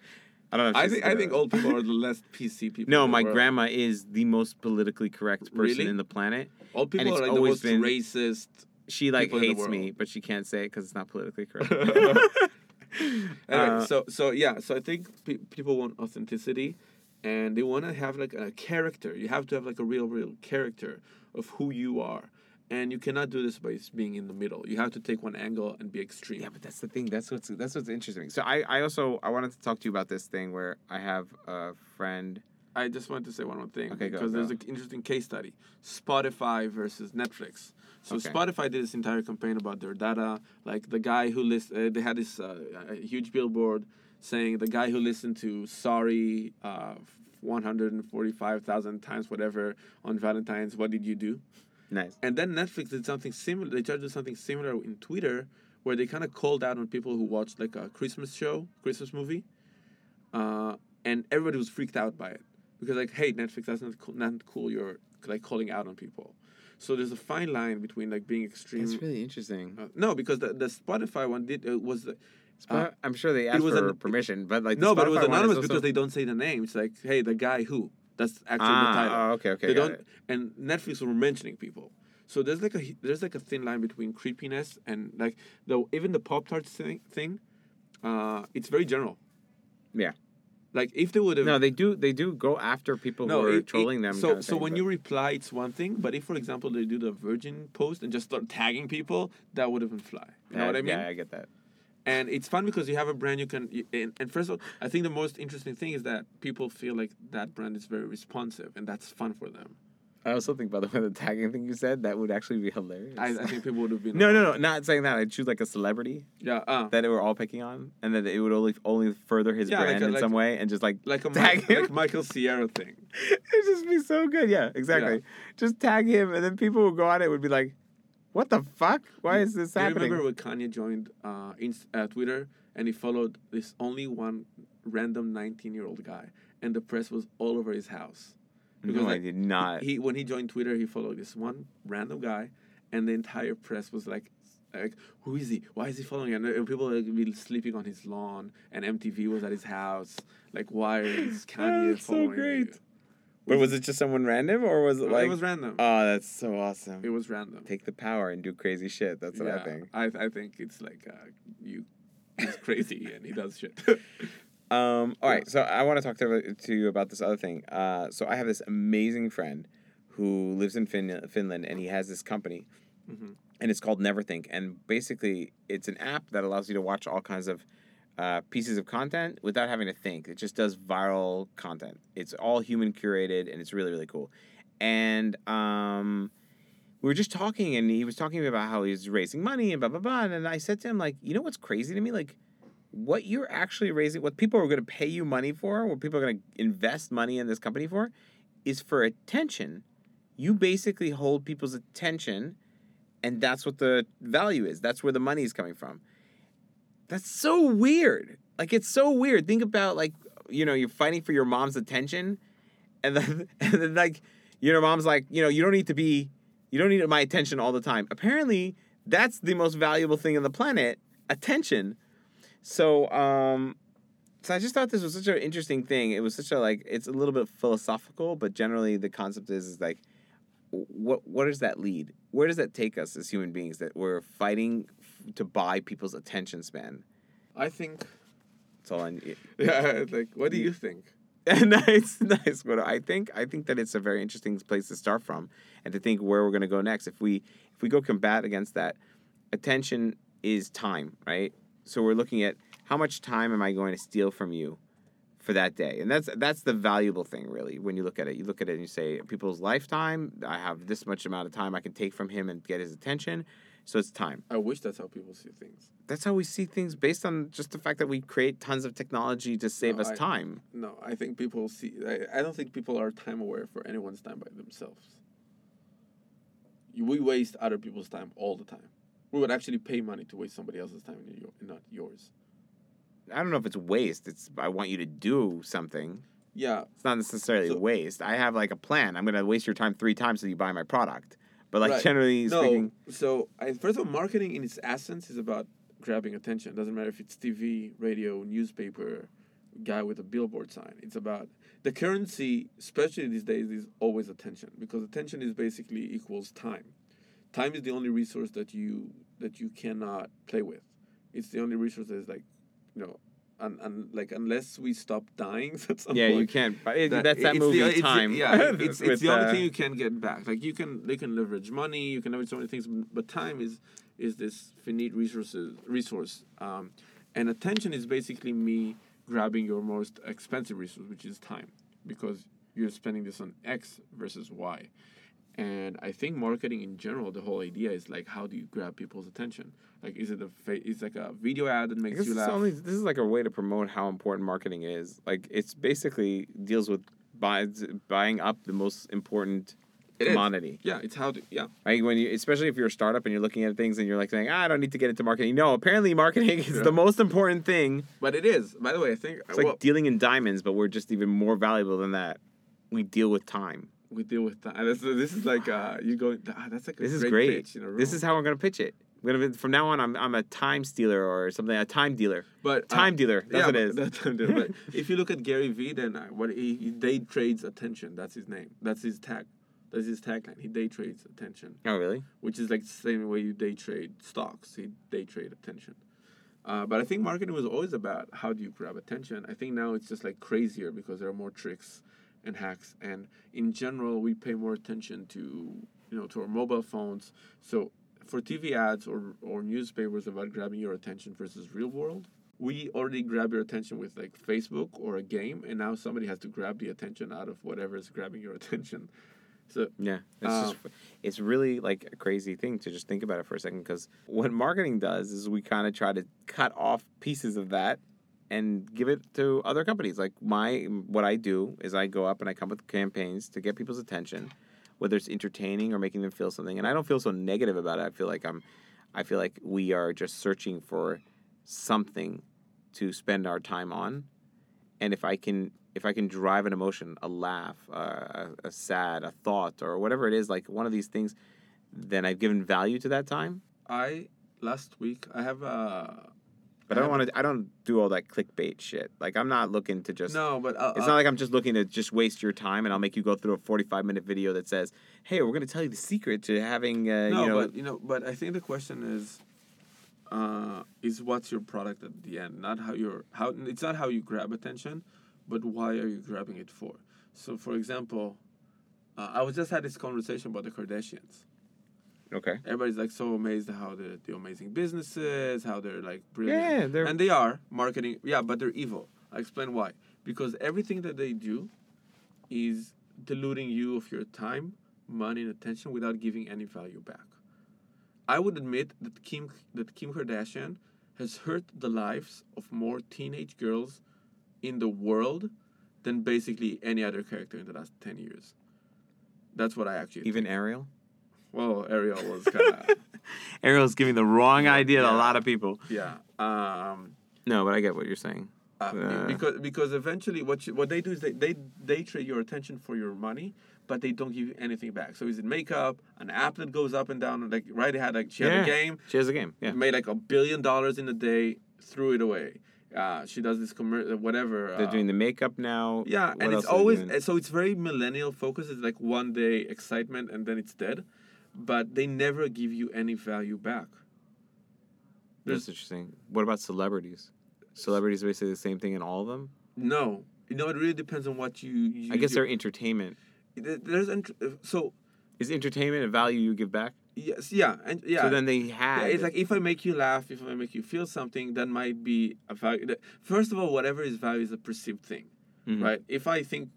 Speaker 1: I don't know. If
Speaker 2: I think I think old people are the less PC people.
Speaker 1: No, my
Speaker 2: world.
Speaker 1: grandma is the most politically correct person
Speaker 2: Really?
Speaker 1: in the planet.
Speaker 2: Old people
Speaker 1: it's
Speaker 2: are like the
Speaker 1: always
Speaker 2: most
Speaker 1: been-
Speaker 2: racist.
Speaker 1: She like
Speaker 2: in the
Speaker 1: hates me, but she can't say it because it's not politically correct.
Speaker 2: Anyway,
Speaker 1: Uh,
Speaker 2: so so yeah, so I think pe- people want authenticity, and they want to have like a character. You have to have like a real, real character of who you are, and you cannot do this by being in the middle. You have to take one angle and be extreme.
Speaker 1: yeah, but that's the thing. That's what's that's what's interesting. So I I also I wanted to talk to you about this thing where I have a friend.
Speaker 2: I just wanted to say one more thing
Speaker 1: Okay, go,
Speaker 2: because there's an interesting case study: Spotify versus Netflix. So
Speaker 1: Okay.
Speaker 2: Spotify did this entire campaign about their data. Like the guy who list, uh, they had this uh, huge billboard saying the guy who listened to "Sorry" uh, 145,000 times, whatever, on Valentine's. What did you do?
Speaker 1: Nice.
Speaker 2: And then Netflix did something similar. They tried to do something similar in Twitter, where they kind of called out on people who watched like a Christmas show, Christmas movie, uh, and everybody was freaked out by it because like, hey, Netflix, that's not cool. Not cool. You're like calling out on people. So there's a fine line between like being extreme.
Speaker 1: That's really interesting.
Speaker 2: uh, no, because the, the Spotify one did uh, was the, uh,
Speaker 1: I'm sure they asked it
Speaker 2: was
Speaker 1: for
Speaker 2: an-
Speaker 1: permission, but like the
Speaker 2: no, but it was anonymous
Speaker 1: also-
Speaker 2: because they don't say the name. It's like, hey, the guy who. That's actually the
Speaker 1: ah,
Speaker 2: title.
Speaker 1: oh, okay, okay,
Speaker 2: they don't
Speaker 1: it.
Speaker 2: and netflix were mentioning people so there's like a there's like a thin line between creepiness and like the even the pop tarts thing thing uh it's very general
Speaker 1: Yeah.
Speaker 2: like if they would have
Speaker 1: No, they do. They do go after people who are
Speaker 2: it- it-
Speaker 1: trolling them.
Speaker 2: So,
Speaker 1: kind of
Speaker 2: so
Speaker 1: thing,
Speaker 2: when
Speaker 1: but-
Speaker 2: you reply, it's one thing. But if, for example, they do the Virgin post and just start tagging people, that would have been fly. You know what I mean?
Speaker 1: Yeah, I get that.
Speaker 2: And it's fun because you have a brand you can. you- And, and first of all, I think the most interesting thing is that people feel like that brand is very responsive, and that's fun for them.
Speaker 1: I also think, by the way, the tagging thing you said that would actually be hilarious.
Speaker 2: I, I think people would have been.
Speaker 1: no, no, no, not saying that. I'd choose like a celebrity
Speaker 2: Yeah. Uh,
Speaker 1: that we're all picking on, and that it would only only further his
Speaker 2: Yeah, like
Speaker 1: brand
Speaker 2: a-
Speaker 1: in
Speaker 2: like-
Speaker 1: some way, and just like
Speaker 2: like a
Speaker 1: Tag
Speaker 2: Mike,
Speaker 1: him.
Speaker 2: like Michael Cera thing.
Speaker 1: it'd just be so good. Yeah, exactly. Just tag him, and then people would go on it would be like, "What the fuck? Why is this happening?
Speaker 2: Do you remember when Kanye joined uh, Inst- uh, Twitter and he followed this only one random 19 year old guy, and the press was all over his house.
Speaker 1: no, I did not.
Speaker 2: He when he joined Twitter, he followed this one random guy, and the entire press was like, like who is he? Why is he following? And people would be sleeping on his lawn, and MTV was at his house. Like, why is Kanye
Speaker 1: That's so
Speaker 2: following
Speaker 1: great.
Speaker 2: you?
Speaker 1: But was it just someone random, or was it like?
Speaker 2: it was random.
Speaker 1: oh, that's so awesome.
Speaker 2: it was random.
Speaker 1: Take the power and do crazy shit. That's what I think.
Speaker 2: I, I think it's like uh, you. He's crazy and he does shit.
Speaker 1: Um, all
Speaker 2: Yeah.
Speaker 1: right, so I want to talk to, to you about this other thing. Uh, so I have this amazing friend who lives in fin- Finland, and he has this company,
Speaker 2: Mhm.
Speaker 1: and it's called Neverthink. And basically, it's an app that allows you to watch all kinds of uh, pieces of content without having to think. It just does viral content. It's all human curated, and it's really really cool. And um, we were just talking, and he was talking to me about how he's raising money and blah blah blah. And I said to him like, you know what's crazy to me, like. What you're actually raising, what people are going to pay you money for, what people are going to invest money in this company for, is for attention. You basically hold people's attention, and that's what the value is. That's where the money is coming from. That's so weird. Like it's so weird. Think about like you know you're fighting for your mom's attention, and then and then like your mom's like you know you don't need to be you don't need my attention all the time. Apparently that's the most valuable thing on the planet, attention. So um, so I just thought this was such an interesting thing. It was such a like it's a little bit philosophical, but generally the concept is is like what what does that lead? Where does that take us as human beings that we're fighting to buy people's attention span?
Speaker 2: I think.
Speaker 1: That's all I need.
Speaker 2: Yeah, like, what do you think?
Speaker 1: nice, nice. But I think I think that it's a very interesting place to start from, and to think where we're going to go next. If we if we go combat against that, attention is time, right? So we're looking at how much time am I going to steal from you for that day, and that's that's the valuable thing, really. When you look at it, you look at it and you say, people's lifetime. I have this much amount of time I can take from him and get his attention. So it's time.
Speaker 2: I wish that's how people see things.
Speaker 1: That's how we see things based on just the fact that we create tons of technology to save
Speaker 2: No,
Speaker 1: us
Speaker 2: I-
Speaker 1: time.
Speaker 2: No, I think people see. I, I don't think people are time aware for anyone's time by themselves. We waste other people's time all the time. We would actually pay money to waste somebody else's time and not yours.
Speaker 1: I don't know if it's waste. It's I want you to do something.
Speaker 2: Yeah,
Speaker 1: It's not necessarily
Speaker 2: So-
Speaker 1: waste. I have like a plan. I'm gonna waste your time three times so you buy my product. But like
Speaker 2: Right.
Speaker 1: generally
Speaker 2: no.
Speaker 1: speaking,
Speaker 2: So, I, first of all, marketing in its essence is about grabbing attention. Doesn't matter if it's TV, radio, newspaper, guy with a billboard sign. It's about the currency, especially these days, is always attention because attention is basically equals time. Time is the only resource that you that you cannot play with. It's the only resource that is like, you know, un, un, like unless we stop dying at some
Speaker 1: yeah,
Speaker 2: point.
Speaker 1: you can't. But it,
Speaker 2: that-
Speaker 1: that's that
Speaker 2: it's the-
Speaker 1: movie
Speaker 2: it's
Speaker 1: time.
Speaker 2: yeah, it's, it's the only
Speaker 1: uh,
Speaker 2: thing you can get back. Like you can, they can leverage money, you can leverage so many things, but time is is this finite resources resource, um, and attention is basically me grabbing your most expensive resource, which is time, because you're spending this on X versus Y. And I think marketing in general, the whole idea is like, how do you grab people's attention? Like, is it a fa- it's like a video ad that makes you laugh?
Speaker 1: only, this is like a way to promote how important marketing is. Like it's basically deals with buy, buying up the most important
Speaker 2: It is.
Speaker 1: commodity.
Speaker 2: yeah, it's how to yeah.
Speaker 1: Right? When you, especially if you're a startup and you're looking at things and you're like saying, ah, I don't need to get into marketing. No, apparently marketing is
Speaker 2: Yeah.
Speaker 1: the most important thing.
Speaker 2: But it is. By the way, I think
Speaker 1: It's like dealing in diamonds, but we're just even more valuable than that. We deal with time.
Speaker 2: We deal with that. This, this is like uh, you go. Ah, that's like a
Speaker 1: This is
Speaker 2: great.
Speaker 1: great.
Speaker 2: Pitch in a
Speaker 1: This is how I'm gonna pitch it. We're gonna be, from now on. I'm I'm a time stealer or something. A time dealer.
Speaker 2: but uh,
Speaker 1: Time dealer. That's
Speaker 2: yeah,
Speaker 1: what it is.
Speaker 2: That's time dealer. but if you look at Gary Vee, then uh, what he, he day trades attention. That's his name. That's his tag. That's his tagline. He day trades attention,
Speaker 1: Oh really?
Speaker 2: which is like the same way you day trade stocks. He day trade attention. Uh, but I think marketing was always about how do you grab attention. I think now it's just like crazier because there are more tricks and hacks, and in general we pay more attention to you know to our mobile phones. So for TV ads or or newspapers about grabbing your attention versus real world, we already grab your attention with like Facebook or a game, and now somebody has to grab the attention out of whatever is grabbing your attention. So
Speaker 1: Yeah. It's
Speaker 2: Um,
Speaker 1: just it's really like a crazy thing to just think about it for a second because what marketing does is we kind of try to cut off pieces of that and give it to other companies. Like my what I do is I go up and I come with campaigns to get people's attention, whether it's entertaining or making them feel something. And I don't feel so negative about it. I feel like I'm I feel like we are just searching for something to spend our time on. And if I can if I can drive an emotion, a laugh, uh, a, a sad, a thought, or whatever it is, like one of these things, then I've given value to that time.
Speaker 2: I last week I have uh
Speaker 1: But I don't want to. I don't do all that clickbait shit. Like I'm not looking to just.
Speaker 2: no, but uh,
Speaker 1: It's
Speaker 2: uh,
Speaker 1: not like I'm just looking to just waste your time and I'll make you go through a 45 minute video that says, "Hey, we're going to tell you the secret to having, uh,
Speaker 2: no,
Speaker 1: you know."
Speaker 2: but you know, but I think the question is, uh, is what's your product at the end? Not how you're how. It's not how you grab attention, but why are you grabbing it for? So, for example, uh, I was just had this conversation about the Kardashians.
Speaker 1: Okay.
Speaker 2: Everybody's like so amazed at how the the amazing businesses, how they're like brilliant,
Speaker 1: Yeah, they're.
Speaker 2: and they are marketing. Yeah, but they're evil. I explain why. Because everything that they do is diluting you of your time money and attention without giving any value back. I would admit that Kim that Kim Kardashian has hurt the lives of more teenage girls in the world than basically any other character in the last 10 years. That's what I actually
Speaker 1: Even Ariel.
Speaker 2: Well, Ariel was kind of
Speaker 1: Ariel's giving the wrong idea to a lot of people.
Speaker 2: yeah. Um
Speaker 1: No, but I get what you're saying.
Speaker 2: Uh,
Speaker 1: Uh.
Speaker 2: because because eventually what you, what they do is they, they they trade your attention for your money, but they don't give you anything back. So is it makeup, an app that goes up and down, like right? It had like she had
Speaker 1: Yeah.
Speaker 2: a game,
Speaker 1: She has a game. Yeah.
Speaker 2: made like a billion dollars in a day, threw it away. Uh, she does this commercial, whatever.
Speaker 1: They're
Speaker 2: uh,
Speaker 1: doing the makeup now.
Speaker 2: yeah,
Speaker 1: What
Speaker 2: and it's always so it's very millennial focus. It's like one day excitement and then it's dead, but they never give you any value back.
Speaker 1: That's interesting. What about celebrities? Celebrities basically the same thing in all of them.
Speaker 2: No, you know it really depends on what you. you
Speaker 1: I guess
Speaker 2: do.
Speaker 1: they're entertainment.
Speaker 2: There's so
Speaker 1: Is entertainment a value you give back?
Speaker 2: yes yeah and yeah.
Speaker 1: So then they
Speaker 2: Yeah,
Speaker 1: had.
Speaker 2: it's like if I make you laugh, if I make you feel something, that might be a value. First of all, whatever is value is a perceived thing,
Speaker 1: Mhm.
Speaker 2: right? If I think,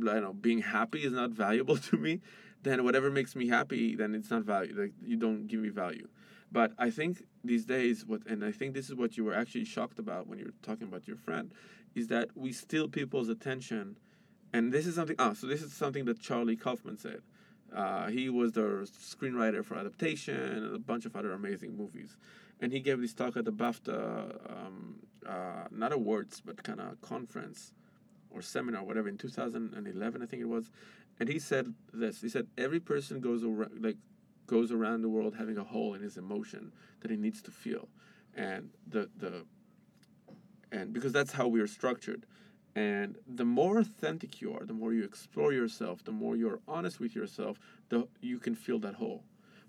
Speaker 2: I don't know, being happy is not valuable to me, then whatever makes me happy, then it's not value. Like you don't give me value. But I think these days, what and I think this is what you were actually shocked about when you were talking about your friend, is that we steal people's attention, and this is something. Ah, so this is something that Charlie Kaufman said. Uh, he was the screenwriter for Adaptation and a bunch of other amazing movies. And he gave this talk at the BAFTA, um, uh, not awards, but kind of conference or seminar, whatever, in 2011, I think it was. And he said this. He said every person goes around, like, goes around the world having a hole in his emotion that he needs to feel, and the the, and because that's how we are structured. And the more authentic you are, the more you explore yourself, the more you're honest with yourself, the you can feel that hole.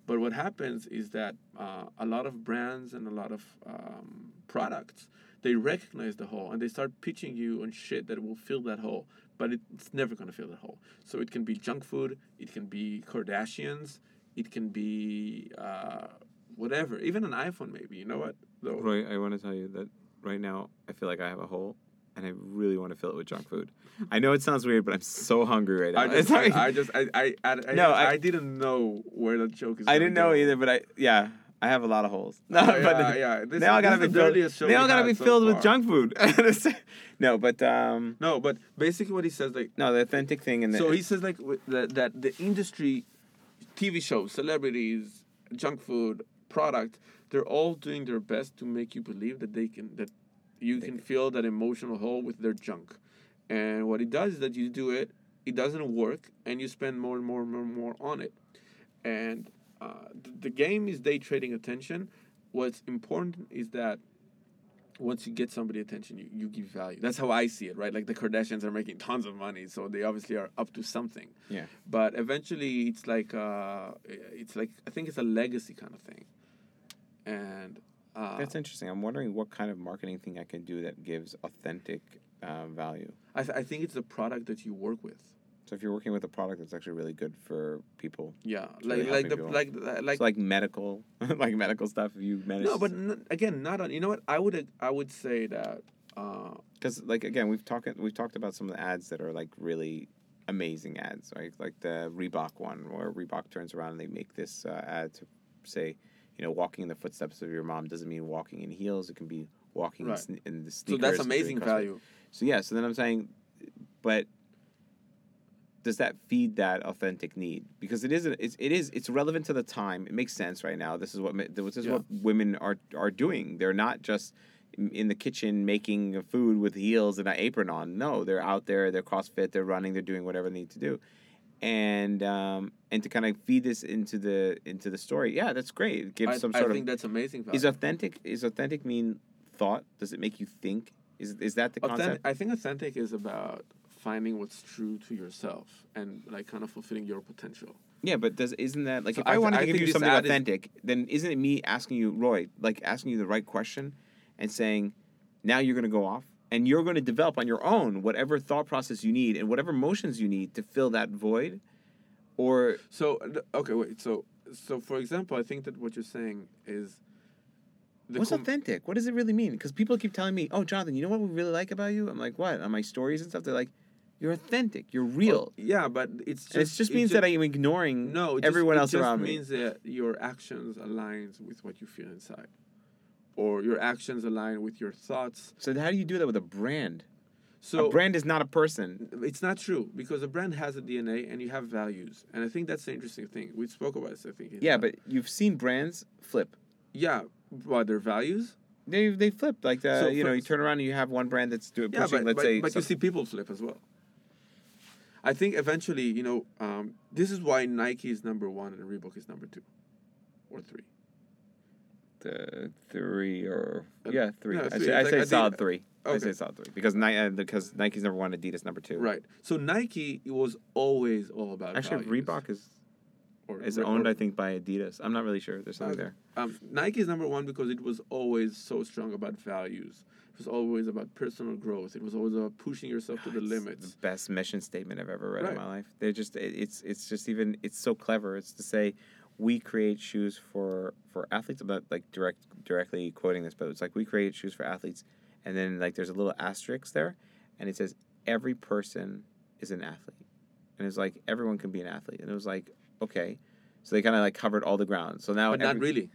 Speaker 2: But what happens is that uh, a lot of brands and a lot of um, products they recognize the hole and they start pitching you on shit that will fill that hole, but it's never gonna fill that hole. So it can be junk food, it can be Kardashians, it can be uh, whatever, even an iPhone maybe. You know what? Though
Speaker 1: Roy, I want to tell you that right now I feel like I have a hole, and I really want to fill it with junk food. I know it sounds weird, but I'm so hungry right now.
Speaker 2: I just, I, I just, I, I, I,
Speaker 1: No,
Speaker 2: I,
Speaker 1: I-
Speaker 2: didn't know where the joke is.
Speaker 1: I didn't know
Speaker 2: go.
Speaker 1: either, but I yeah, I have a lot of holes. No,
Speaker 2: Oh,
Speaker 1: but
Speaker 2: yeah. This,
Speaker 1: they all gotta be filled. They all gotta be
Speaker 2: so
Speaker 1: filled with junk food. no, but um,
Speaker 2: No, but basically what he says, like,
Speaker 1: no, the authentic thing and the,
Speaker 2: so he says, like, that, that the industry, TV shows, celebrities, junk food, product, they're all doing their best to make you believe that they can, that you can feel that emotional hole with their junk. And what it does is that you do it, it doesn't work, and you spend more and more and more and more on it. And uh, the, the game is day trading attention. What's important is that once you get somebody attention, you, you give value. That's how I see it, right? Like the Kardashians are making tons of money, so they obviously are up to something.
Speaker 1: Yeah.
Speaker 2: But eventually, it's like uh, it's like I think it's a legacy kind of thing. And uh,
Speaker 1: That's interesting. I'm wondering what kind of marketing thing I can do that gives authentic uh, value.
Speaker 2: I, th- I think it's the product that you work with.
Speaker 1: So if you're working with a product that's actually really good for people,
Speaker 2: Yeah,
Speaker 1: It's really
Speaker 2: like like the
Speaker 1: helping
Speaker 2: like like
Speaker 1: so like medical, like medical stuff. If you manage,
Speaker 2: no, but n- again, not on. You know what? I would I would say that. Uh,
Speaker 1: because like again, we've talked we've talked about some of the ads that are like really amazing ads, right? Like the Reebok one, where Reebok turns around and they make this uh, ad to say, you know, walking in the footsteps of your mom doesn't mean walking in heels. It can be walking
Speaker 2: Right.
Speaker 1: in, sne- in the sneakers. so that's
Speaker 2: amazing value.
Speaker 1: So yeah, so then I'm saying, but does that feed that authentic need? Because it is it's, it is it's relevant to the time. It makes sense right now. This is what this is
Speaker 2: Yeah.
Speaker 1: what women are are doing. They're not just in- the kitchen making food with heels and an apron on. No, they're out there. They're CrossFit. They're running. They're doing whatever they need to do. And um, and to kind of feed this into the into the story, yeah, that's great. It gives
Speaker 2: I,
Speaker 1: some sort of.
Speaker 2: I think that's amazing value.
Speaker 1: is authentic. Is authentic mean thought? Does it make you think? Is is that the concept?
Speaker 2: Authentic, I think authentic is about finding what's true to yourself and like kind of fulfilling your potential.
Speaker 1: Yeah, but does isn't that like
Speaker 2: So
Speaker 1: if
Speaker 2: I
Speaker 1: I, wanted to give you something
Speaker 2: ad is-
Speaker 1: authentic, then isn't it me asking you, Roy, like asking you the right question and saying, now you're gonna go off and you're gonna develop on your own whatever thought process you need and whatever emotions you need to fill that void, or
Speaker 2: So okay, wait. So so for example, I think that what you're saying is
Speaker 1: what's
Speaker 2: com-
Speaker 1: authentic? What does it really mean? Because people keep telling me, oh, Jonathan, you know what we really like about you? I'm like, what? On my stories and stuff, they're like, You're authentic. You're real.
Speaker 2: yeah, but it's just
Speaker 1: it just means
Speaker 2: ju-
Speaker 1: that I'm ignoring
Speaker 2: no, it
Speaker 1: everyone
Speaker 2: just,
Speaker 1: else
Speaker 2: it just means that your actions aligns with what you feel inside, or your actions align with your thoughts.
Speaker 1: So how do you do that with a brand?
Speaker 2: So
Speaker 1: a brand is not a person.
Speaker 2: it's not true because a brand has a DNA and you have values, and I think that's the interesting thing. We spoke about this, I think.
Speaker 1: Yeah,
Speaker 2: uh,
Speaker 1: but you've seen brands flip.
Speaker 2: yeah, what their values?
Speaker 1: They they flip like the
Speaker 2: So
Speaker 1: you know you turn around and you have one brand that's doing
Speaker 2: Yeah,
Speaker 1: pushing
Speaker 2: but,
Speaker 1: let's
Speaker 2: but,
Speaker 1: say
Speaker 2: but you see people flip as well. I think eventually, you know, um, this is why Nike is number one and Reebok is number two, or three.
Speaker 1: the three or
Speaker 2: Uh,
Speaker 1: yeah three.
Speaker 2: no,
Speaker 1: I say, I
Speaker 2: It's
Speaker 1: say
Speaker 2: like
Speaker 1: solid three. I say solid three because Nike uh, because Nike's number one, Adidas number two.
Speaker 2: Right. So Nike it was always all about.
Speaker 1: Actually,
Speaker 2: values.
Speaker 1: Reebok is
Speaker 2: or,
Speaker 1: is
Speaker 2: or-
Speaker 1: owned I think by Adidas. I'm not really sure. There's something
Speaker 2: Okay.
Speaker 1: there.
Speaker 2: Um, Nike is number one because it was always so strong about values. It was always about personal growth. It was always about pushing yourself to the
Speaker 1: It's
Speaker 2: limits.
Speaker 1: The best mission statement I've ever read
Speaker 2: Right.
Speaker 1: in my life. They're just it's it's just even it's so clever. It's to say we create shoes for for athletes. I'm not like direct directly quoting this, but it's like we create shoes for athletes, and then like there's a little asterisk there, and it says every person is an athlete, and it's like everyone can be an athlete, and it was like okay, so they kind of like covered all the ground. So now
Speaker 2: But not really.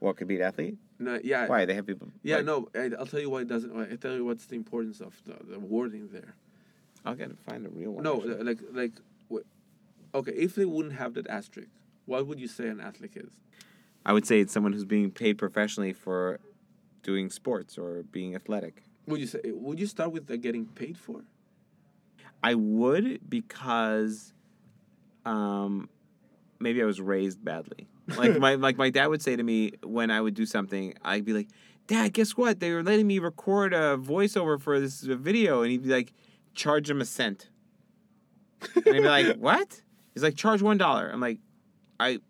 Speaker 1: what could be an athlete?
Speaker 2: No, yeah.
Speaker 1: Why they have people?
Speaker 2: Yeah,
Speaker 1: like-
Speaker 2: no. I, I'll tell you why it doesn't. I'll tell you what's the importance of the, the wording there.
Speaker 1: I'll get find a real one.
Speaker 2: No,
Speaker 1: actually.
Speaker 2: like like, wh- okay. If they wouldn't have that asterisk, what would you say an athlete is?
Speaker 1: I would say it's someone who's being paid professionally for doing sports or being athletic.
Speaker 2: Would you say? Would you start with the getting paid for?
Speaker 1: I would because um maybe I was raised badly. Like my like my dad would say to me when I would do something, I'd be like, "Dad, guess what? They were letting me record a voiceover for this video." And he'd be like, "Charge them a cent." And I'd be like, "What?" He's like, "Charge one dollar." I'm like, "I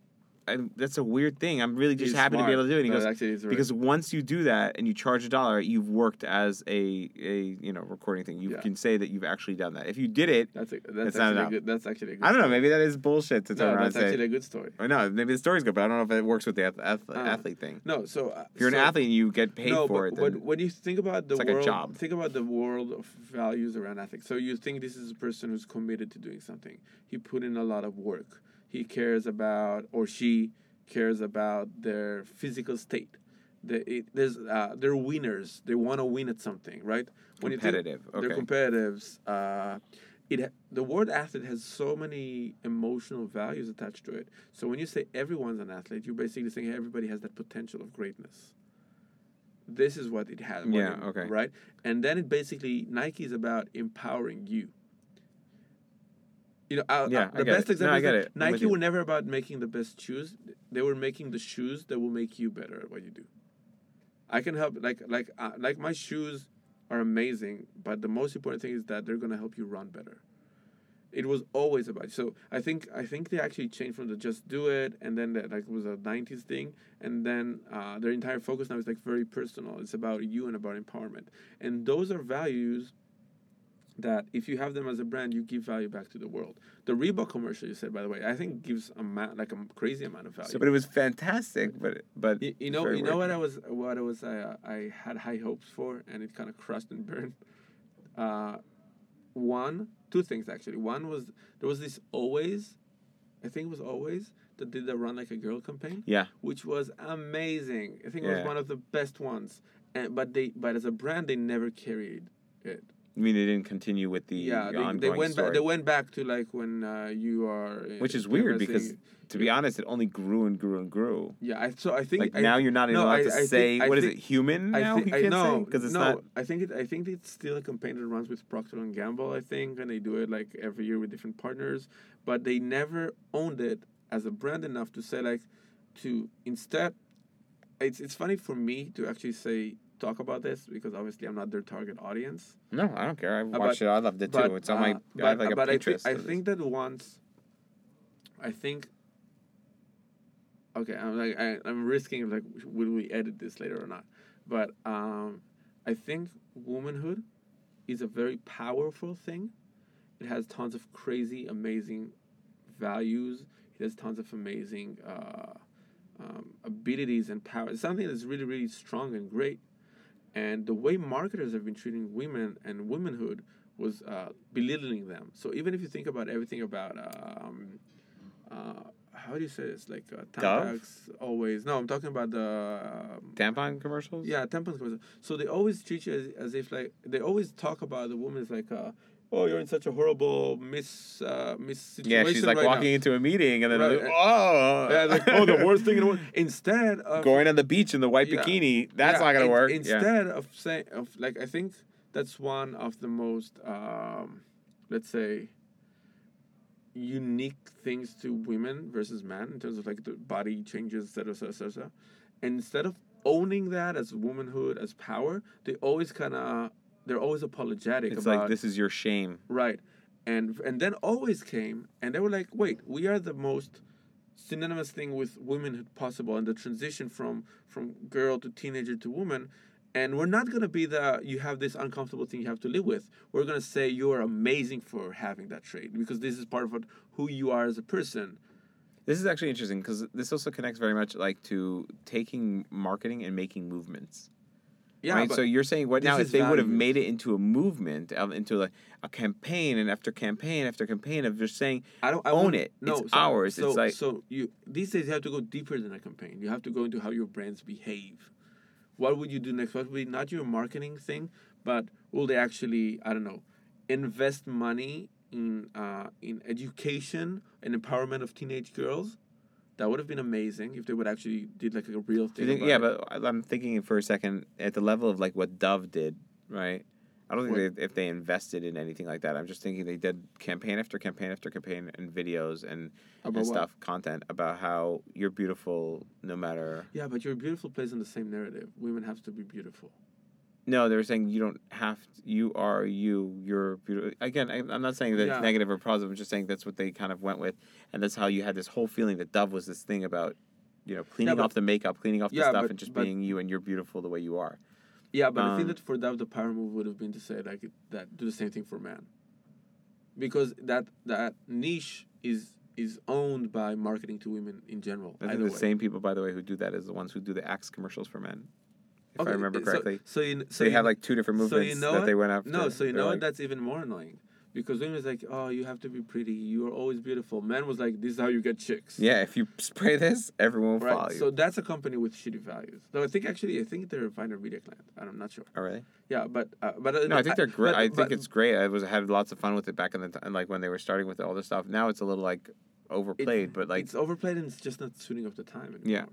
Speaker 1: I, that's a weird thing. I'm really just
Speaker 2: He's
Speaker 1: happy to be able to do it. And he
Speaker 2: No,
Speaker 1: goes,
Speaker 2: actually, he's right.
Speaker 1: because once you do that and you charge a dollar, you've worked as a, a you know recording thing. You
Speaker 2: Yeah.
Speaker 1: can say that you've actually done that. If you did it,
Speaker 2: that's a, that's
Speaker 1: not
Speaker 2: actually a
Speaker 1: enough.
Speaker 2: good. That's actually a good.
Speaker 1: I don't know. Maybe that is bullshit to turn
Speaker 2: No,
Speaker 1: around
Speaker 2: that's
Speaker 1: and say.
Speaker 2: actually a good story.
Speaker 1: Or no, maybe the story's good, but I don't know if it works with the ath- ath-
Speaker 2: Uh,
Speaker 1: athlete thing.
Speaker 2: No, so uh,
Speaker 1: If you're
Speaker 2: so,
Speaker 1: an athlete and you get paid
Speaker 2: no,
Speaker 1: for
Speaker 2: but
Speaker 1: it,
Speaker 2: when,
Speaker 1: then
Speaker 2: when you think about the
Speaker 1: it's like a
Speaker 2: world,
Speaker 1: job.
Speaker 2: think about the world of values around ethics. So you think this is a person who's committed to doing something. He put in a lot of work. He cares about, or she cares about their physical state. The, it, there's, uh, they're winners. They want to win at something, right? When you think-
Speaker 1: competitive.
Speaker 2: they're
Speaker 1: Okay.
Speaker 2: competitives. Uh, it the word athlete has so many emotional values attached to it. So when you say everyone's an athlete, you're basically saying everybody has that potential of greatness. This is what it has.
Speaker 1: Yeah,
Speaker 2: it-
Speaker 1: okay.
Speaker 2: Right, and then it basically Nike is about empowering you. You know, uh,
Speaker 1: Yeah, I
Speaker 2: the best
Speaker 1: it.
Speaker 2: example
Speaker 1: No, I
Speaker 2: is
Speaker 1: it.
Speaker 2: Nike were never about making the best shoes. They were making the shoes that will make you better at what you do. I can help like like uh, like my shoes are amazing, but the most important thing is that they're gonna help you run better. It was always about so I think I think they actually changed from the just do it and then that like was a '90s thing and then uh, their entire focus now is like very personal. It's about you and about empowerment, and those are values that if you have them as a brand, you give value back to the world. The Reebok commercial you said, by the way, I think gives a ma- like a crazy amount of value.
Speaker 1: So, but it was fantastic. But but
Speaker 2: You, you know, you know what. I was, what I was, uh, I had high hopes for, and it kind of crushed and burned. Uh, one, two things actually. One was there was this always, I think it was always that did the run like a girl campaign,
Speaker 1: yeah,
Speaker 2: which was amazing. I think it was one of the best ones. And but they, but as a brand, they never carried it.
Speaker 1: I mean, they didn't continue with the
Speaker 2: yeah, they,
Speaker 1: ongoing
Speaker 2: they went
Speaker 1: story.
Speaker 2: back. They went back to like when uh, you are, uh,
Speaker 1: which is weird because, to be honest, it only grew and grew and grew.
Speaker 2: yeah, I so I think
Speaker 1: Like
Speaker 2: I,
Speaker 1: now, you're not even
Speaker 2: no,
Speaker 1: allowed
Speaker 2: I-
Speaker 1: to
Speaker 2: I think-
Speaker 1: say
Speaker 2: I
Speaker 1: what is
Speaker 2: think-
Speaker 1: it? Human
Speaker 2: I
Speaker 1: now?
Speaker 2: think
Speaker 1: you can't
Speaker 2: no,
Speaker 1: because it's
Speaker 2: no.
Speaker 1: not.
Speaker 2: I think it. I think it's still a campaign that runs with Procter and Gamble. I think, and they do it like every year with different partners. But they never owned it as a brand enough to say like, to instead. It's it's funny for me to actually say talk about this because obviously I'm not their target audience.
Speaker 1: No, I don't care. I
Speaker 2: but-
Speaker 1: watched it. I loved it too.
Speaker 2: But,
Speaker 1: it's on my.
Speaker 2: uh,
Speaker 1: I have like a
Speaker 2: but I,
Speaker 1: Pinterest.
Speaker 2: I think that once. I think. Okay, I'm like I, I'm risking like will we edit this later or not, but um, I think womanhood is a very powerful thing. It has tons of crazy, amazing values. It has tons of amazing uh, um, abilities and power. It's something that's really, really strong and great. And the way marketers have been treating women and womanhood was uh, belittling them. So even if you think about everything about um, uh, how do you say this? Like uh, Tampax always. No, I'm talking about the um,
Speaker 1: Tampon commercials.
Speaker 2: yeah tampon commercials. So they always treat you as, as if like they always talk about the woman as like, uh, oh, you're in such a horrible miss uh, miss situation.
Speaker 1: Yeah, she's like
Speaker 2: right now."
Speaker 1: walking into a meeting and then
Speaker 2: Right,
Speaker 1: like, oh,
Speaker 2: Yeah, like oh, the worst thing in the world. Instead of
Speaker 1: going on the beach in the white
Speaker 2: Yeah.
Speaker 1: bikini. That's
Speaker 2: Yeah,
Speaker 1: not gonna
Speaker 2: in-
Speaker 1: work. yeah.
Speaker 2: Instead of saying of like I think that's one of the most um, let's say unique things to women versus men in terms of like the body changes, etc., etc., etc. And instead of owning that as womanhood as power, they always kind of they're always apologetic
Speaker 1: It's
Speaker 2: about
Speaker 1: like this is your shame.
Speaker 2: Right. And and then always came and they were like, wait, we are the most synonymous thing with womanhood possible and the transition from from girl to teenager to woman. And we're not gonna be the you have this uncomfortable thing you have to live with. We're gonna say you're amazing for having that trait because this is part of what, who you are as a person.
Speaker 1: This is actually interesting because this also connects very much like to taking marketing and making movements.
Speaker 2: Yeah,
Speaker 1: right. so you're saying what now? If they would have made it into a movement, into like a campaign, and after campaign after campaign of just saying,
Speaker 2: I don't I
Speaker 1: own it.
Speaker 2: No,
Speaker 1: It's
Speaker 2: so,
Speaker 1: ours.
Speaker 2: So,
Speaker 1: It's like-
Speaker 2: so you these days you have to go deeper than a campaign. You have to go into how your brands behave. What would you do next? What would be not your marketing thing, but will they actually I don't know, invest money in uh, in education and empowerment of teenage girls? That would have been amazing if they would actually did like a real thing.
Speaker 1: think, yeah,
Speaker 2: it.
Speaker 1: but I'm thinking for a second at the level of like what Dove did, right? I don't think they, if they invested in anything like that. I'm just thinking they did campaign after campaign after campaign and videos and, and stuff, content about how you're beautiful no matter.
Speaker 2: Yeah, but your beautiful plays in the same narrative. Women have to be beautiful.
Speaker 1: No, they were saying you don't have. To, you are you. You're beautiful. Again, I, I'm not saying that
Speaker 2: Yeah.
Speaker 1: it's negative or positive. I'm just saying that's what they kind of went with, and that's how you had this whole feeling that Dove was this thing about, you know, cleaning
Speaker 2: but-
Speaker 1: off the makeup, cleaning off the stuff,
Speaker 2: but-
Speaker 1: and just being you, and you're beautiful the way you are.
Speaker 2: Yeah, but I
Speaker 1: Um,
Speaker 2: think that for that the power move would have been to say like that do the same thing for men. Because that that niche is is owned by marketing to women in general.
Speaker 1: I think the
Speaker 2: way.
Speaker 1: same people, by the way, who do that is the ones who do the Axe commercials for men. If
Speaker 2: Okay,
Speaker 1: I remember correctly,
Speaker 2: So, you
Speaker 1: so
Speaker 2: you
Speaker 1: they have like two different
Speaker 2: so you
Speaker 1: movements
Speaker 2: know
Speaker 1: that
Speaker 2: what?
Speaker 1: they went after.
Speaker 2: no, so you know what? That's even more annoying. Because women is like, oh, you have to be pretty. You are always beautiful. Men was like, this is how you get chicks.
Speaker 1: yeah, if you spray this, everyone will follow you.
Speaker 2: So that's a company with shitty values. Though I think actually, I think they're Viner Media Client. I'm not sure.
Speaker 1: oh, really?
Speaker 2: Yeah, but uh, but uh,
Speaker 1: No, I think they're great. I think
Speaker 2: but-
Speaker 1: it's great. I was had lots of fun with it back in the time, like when they were starting with all this stuff. Now it's a little like overplayed, but like
Speaker 2: it's overplayed and it's just not suiting up the time anymore.
Speaker 1: Yeah.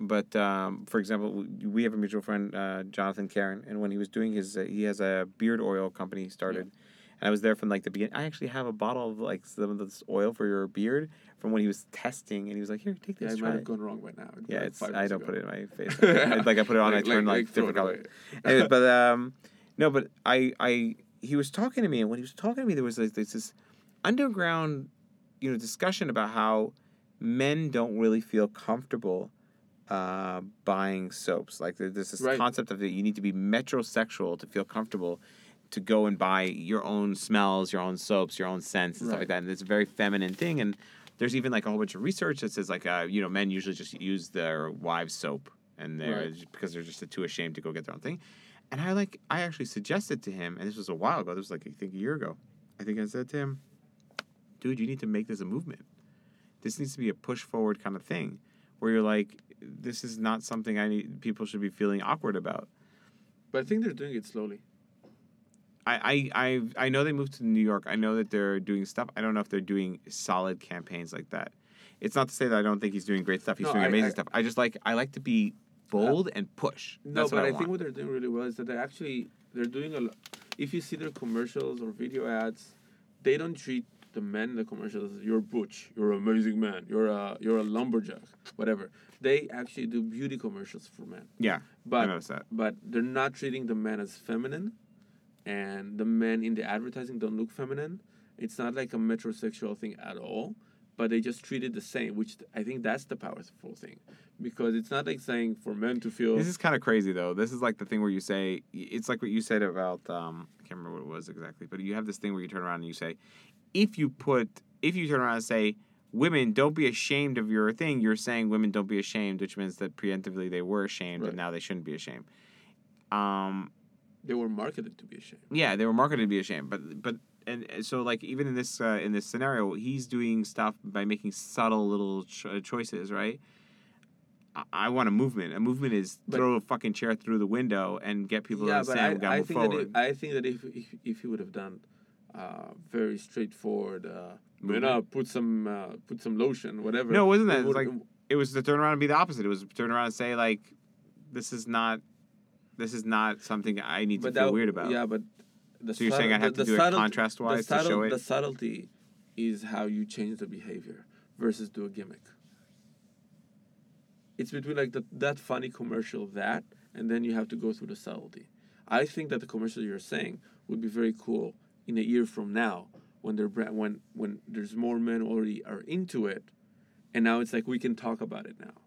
Speaker 1: But um, for example, we- have a mutual friend, uh, Jonathan Karen, and when he was doing his, uh, he has a beard oil company he started, and I was there from like the beginning. I actually have a bottle of like some of this oil for your beard from when he was testing, and he was like, "Here, take
Speaker 2: Yeah,
Speaker 1: this,
Speaker 2: it
Speaker 1: try
Speaker 2: might have gone wrong by now.
Speaker 1: Yeah, it's I don't
Speaker 2: ago.
Speaker 1: put it in my face. I, like I put it on,
Speaker 2: Like-
Speaker 1: I turn
Speaker 2: like-
Speaker 1: like,
Speaker 2: like
Speaker 1: different color.
Speaker 2: away.
Speaker 1: Anyways, but um, no, but I I he was talking to me, and when he was talking to me, there was like this, this underground, you know, discussion about how men don't really feel comfortable uh, buying soaps. Like there's this
Speaker 2: Right.
Speaker 1: concept of that you need to be metrosexual to feel comfortable to go and buy your own smells, your own soaps, your own scents and stuff like that. And it's a very feminine thing. And there's even like a whole bunch of research that says like uh, you know men usually just use their wives' soap and they're
Speaker 2: Right.
Speaker 1: because they're just too ashamed to go get their own thing. And I like I actually suggested to him, and this was a while ago. This was like I think a year ago. I think I said to him, "Dude, you need to make this a movement. This needs to be a push forward kind of thing, where you're like, this is not something I need. People should be feeling awkward about."
Speaker 2: But I think they're doing it slowly.
Speaker 1: I, I, I, I know they moved to New York. I know that they're doing stuff. I don't know if they're doing solid campaigns like that. It's not to say that I don't think he's doing great stuff. He's
Speaker 2: No,
Speaker 1: doing
Speaker 2: I-
Speaker 1: amazing
Speaker 2: I-
Speaker 1: stuff. I just like I like to be bold and push.
Speaker 2: No,
Speaker 1: That's
Speaker 2: but
Speaker 1: what I,
Speaker 2: I, think what they're doing really well is that they're actually they're doing a lot. If you see their commercials or video ads, they don't treat the men in the commercials as you're butch, you're an amazing man, you're a you're a lumberjack, whatever. They actually do beauty commercials for men,
Speaker 1: yeah, I
Speaker 2: but
Speaker 1: noticed that.
Speaker 2: but they're not treating the men as feminine, and the men in the advertising don't look feminine. It's not like a metrosexual thing at all, but they just treat it the same, which I think that's the powerful thing, because it's not like saying for men to feel.
Speaker 1: This is kind of crazy though. This is like the thing where you say it's like what you said about um I can't remember what it was exactly, but you have this thing where you turn around and you say, if you put if you turn around and say women don't be ashamed of your thing, you're saying women don't be ashamed, which means that preemptively they were ashamed
Speaker 2: Right.
Speaker 1: and now they shouldn't be ashamed. Um,
Speaker 2: They were marketed to be a shame.
Speaker 1: Yeah, they were marketed to be a shame, but but and so like even in this uh, in this scenario, he's doing stuff by making subtle little cho- choices, right? I, I want a movement. A movement is
Speaker 2: But-
Speaker 1: throw a fucking chair through the window and get people
Speaker 2: yeah,
Speaker 1: to
Speaker 2: but
Speaker 1: understand we
Speaker 2: I, think
Speaker 1: forward.
Speaker 2: that if, I think that if if, if he would have done uh, very straightforward, uh, man up, put some uh, put some lotion, whatever.
Speaker 1: No, it wasn't
Speaker 2: it
Speaker 1: that. It was like it was to turn around and be the opposite. It was to turn around and say like, this is not, this is not something I need to
Speaker 2: but
Speaker 1: feel
Speaker 2: that,
Speaker 1: weird about.
Speaker 2: Yeah, but the
Speaker 1: so you're saying I have
Speaker 2: the,
Speaker 1: to do
Speaker 2: the
Speaker 1: it contrast wise to show it.
Speaker 2: the subtlety is how you change the behavior versus do a gimmick. It's between like the, that funny commercial that, and then you have to go through the subtlety. I think that the commercial you're saying would be very cool in a year from now when they're when when there's more men already are into it, and now it's like we can talk about it now.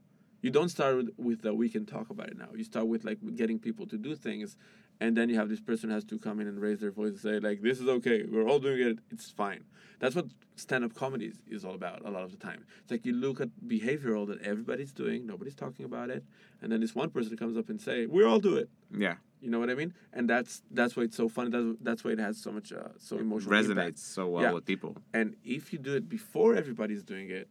Speaker 2: You don't start with, with the we can talk about it now. You start with like getting people to do things, and then you have this person has to come in and raise their voice and say like this is okay. We're all doing it. It's fine. That's what stand-up comedy is, is all about a lot of the time. It's like you look at behavioral that everybody's doing, nobody's talking about it, and then this one person comes up and say we all do it.
Speaker 1: yeah,
Speaker 2: You know what I mean? And that's that's why it's so funny. That's that's why it has so much uh, so emotional
Speaker 1: resonates
Speaker 2: impact.
Speaker 1: so well
Speaker 2: Yeah.
Speaker 1: with people.
Speaker 2: And if you do it before everybody's doing it,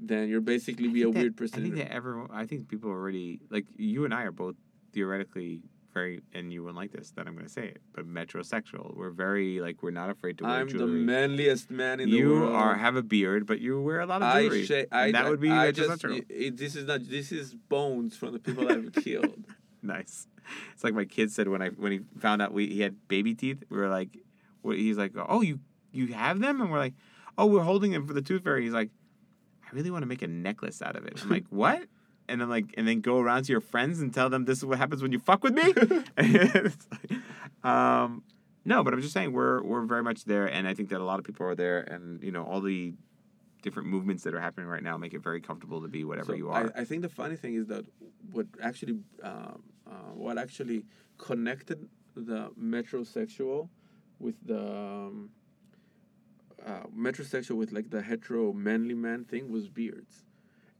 Speaker 2: then you're basically be a
Speaker 1: that-
Speaker 2: weird person.
Speaker 1: I think that everyone. I think people already like you and I are both theoretically very, and you wouldn't like this that I'm going to say it, but metrosexual. We're very like we're not afraid to wear
Speaker 2: I'm the manliest man in the world.
Speaker 1: you are have a beard, but you wear a lot of
Speaker 2: I
Speaker 1: jewelry.
Speaker 2: I,
Speaker 1: and that would be
Speaker 2: I just,
Speaker 1: metrosexual.
Speaker 2: it, it- this is not this is bones from the people I've killed.
Speaker 1: Nice. It's like my kid said when I when he found out we he had baby teeth. We were like, what, he's like, oh you you have them, and we're like, oh we're holding them for the tooth fairy. He's like, I really want to make a necklace out of it. I'm like, what? And then like and then go around to your friends and tell them this is what happens when you fuck with me. Like, um, no, but I'm just saying we're we're very much there, and I think that a lot of people are there, and you know all the different movements that are happening right now make it very comfortable to be whatever
Speaker 2: So
Speaker 1: you are.
Speaker 2: I, I think the funny thing is that what actually um, uh, what actually connected the metrosexual with the um, uh, metrosexual with like the hetero manly man thing was beards,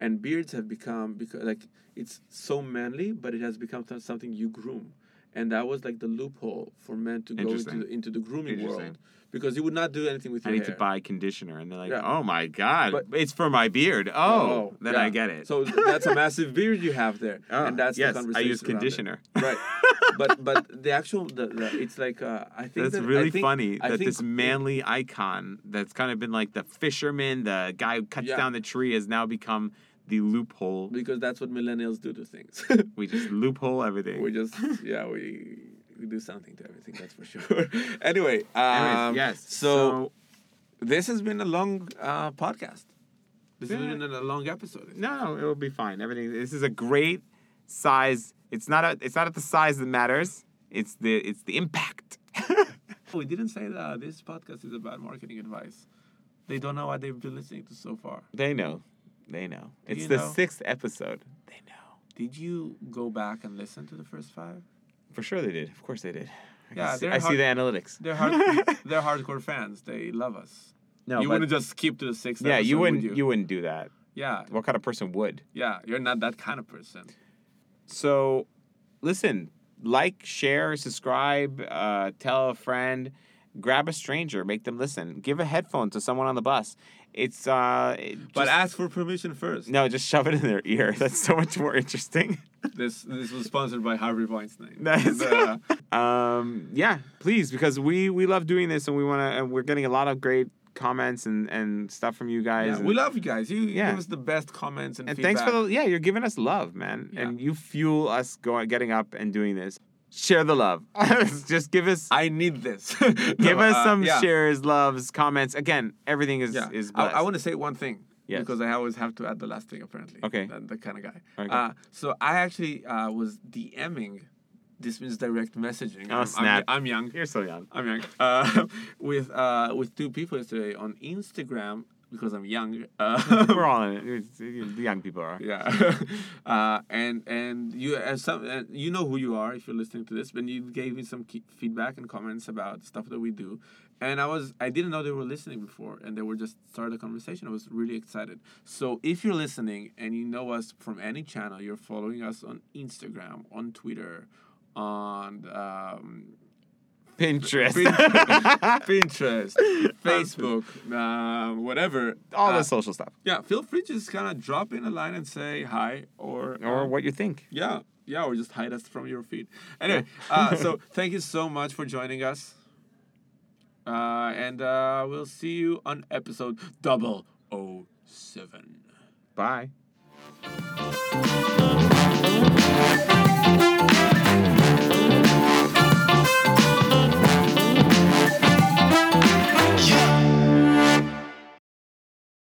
Speaker 2: and beards have become because like it's so manly, but it has become something you groom, and that was like the loophole for men to go into the, into the grooming world because you would not do anything with your I
Speaker 1: need
Speaker 2: hair.
Speaker 1: to buy conditioner, and they're like,
Speaker 2: Yeah.
Speaker 1: "Oh my god,
Speaker 2: But-
Speaker 1: it's for my beard." Oh, then I get it.
Speaker 2: So that's a massive beard you have there,
Speaker 1: Oh,
Speaker 2: and that's
Speaker 1: yes,
Speaker 2: the
Speaker 1: I
Speaker 2: conversation.
Speaker 1: use
Speaker 2: around it.
Speaker 1: conditioner.
Speaker 2: right but but the actual the, the it's like uh, i think
Speaker 1: That's
Speaker 2: that,
Speaker 1: really
Speaker 2: I think,
Speaker 1: funny
Speaker 2: I
Speaker 1: that
Speaker 2: think
Speaker 1: this manly icon that's kind of been like the fisherman, the guy who cuts
Speaker 2: Yeah.
Speaker 1: down the tree, has now become the loophole.
Speaker 2: because that's what millennials do to things
Speaker 1: We just loophole everything.
Speaker 2: we just yeah we we do something to everything that's for sure anyway um,
Speaker 1: Anyways, yes.
Speaker 2: so, this has been a long uh, podcast this has been a long episode
Speaker 1: no, no, it will be fine. Everything. This is a great size. It's not a. It's not at the size that matters. It's the. It's the impact.
Speaker 2: we didn't say that this podcast is about marketing advice they don't know what they've been listening to so far
Speaker 1: they know. They know. It's the
Speaker 2: know?
Speaker 1: sixth episode. They know.
Speaker 2: did you go back and listen to the first five
Speaker 1: For sure they did. Of course they did. I
Speaker 2: Yeah,
Speaker 1: see, I see the analytics.
Speaker 2: They're hard, they're hardcore fans. They love us.
Speaker 1: no,
Speaker 2: you
Speaker 1: but-
Speaker 2: wouldn't just skip to the sixth.
Speaker 1: yeah,
Speaker 2: episode,
Speaker 1: you
Speaker 2: would
Speaker 1: wouldn't.
Speaker 2: You?
Speaker 1: You? wouldn't do that.
Speaker 2: Yeah,
Speaker 1: What kind of person would?
Speaker 2: yeah. You're not that kind of person.
Speaker 1: So, listen, like, share, subscribe, uh, tell a friend, grab a stranger, make them listen. Give a headphone to someone on the bus. It's uh, it
Speaker 2: But ask for permission first.
Speaker 1: no, just shove it in their ear. That's so much more interesting.
Speaker 2: This this was sponsored by Harvey Weinstein. And, uh,
Speaker 1: um, yeah, please, because we we love doing this, and we want to, and we're getting a lot of great comments and and stuff from you guys.
Speaker 2: yeah,
Speaker 1: and-
Speaker 2: we love you guys. You
Speaker 1: Yeah.
Speaker 2: give us the best comments and,
Speaker 1: and
Speaker 2: feedback.
Speaker 1: thanks for the yeah you're giving us love man
Speaker 2: Yeah.
Speaker 1: and you fuel us going getting up and doing this share the love just give us
Speaker 2: I need this.
Speaker 1: give
Speaker 2: No,
Speaker 1: us
Speaker 2: uh,
Speaker 1: some
Speaker 2: yeah.
Speaker 1: shares loves comments again everything is
Speaker 2: Yeah.
Speaker 1: is
Speaker 2: I,
Speaker 1: blessed.
Speaker 2: I want to say one thing.
Speaker 1: Yes.
Speaker 2: Because I always have to add the last thing, apparently.
Speaker 1: Okay.
Speaker 2: The, the kind of guy.
Speaker 1: Okay.
Speaker 2: Uh, so I actually uh, was DMing. This means direct messaging.
Speaker 1: Oh,
Speaker 2: I'm, I'm-
Speaker 1: snap.
Speaker 2: I'm young.
Speaker 1: you're so young
Speaker 2: I'm young. Uh, with uh, with two people yesterday on Instagram because I'm young. Uh,
Speaker 1: we're all in it the young people are
Speaker 2: yeah. uh, and and you as some uh, you know who you are if you're listening to this, but you gave me some feedback and comments about stuff that we do. And I was I didn't know they were listening before, and they were just started a conversation. I was really excited. So if you're listening and you know us from any channel, you're following us on Instagram, on Twitter, on um,
Speaker 1: Pinterest.
Speaker 2: Pinterest, Facebook, uh, whatever.
Speaker 1: All
Speaker 2: uh,
Speaker 1: the social stuff.
Speaker 2: Yeah, feel free to just kind of drop in a line and say hi or
Speaker 1: Or
Speaker 2: um,
Speaker 1: what you think.
Speaker 2: yeah, yeah, or just hide us from your feed. Anyway, uh, so thank you so much for joining us. Uh, and uh, we'll see you on episode double o seven.
Speaker 1: Bye.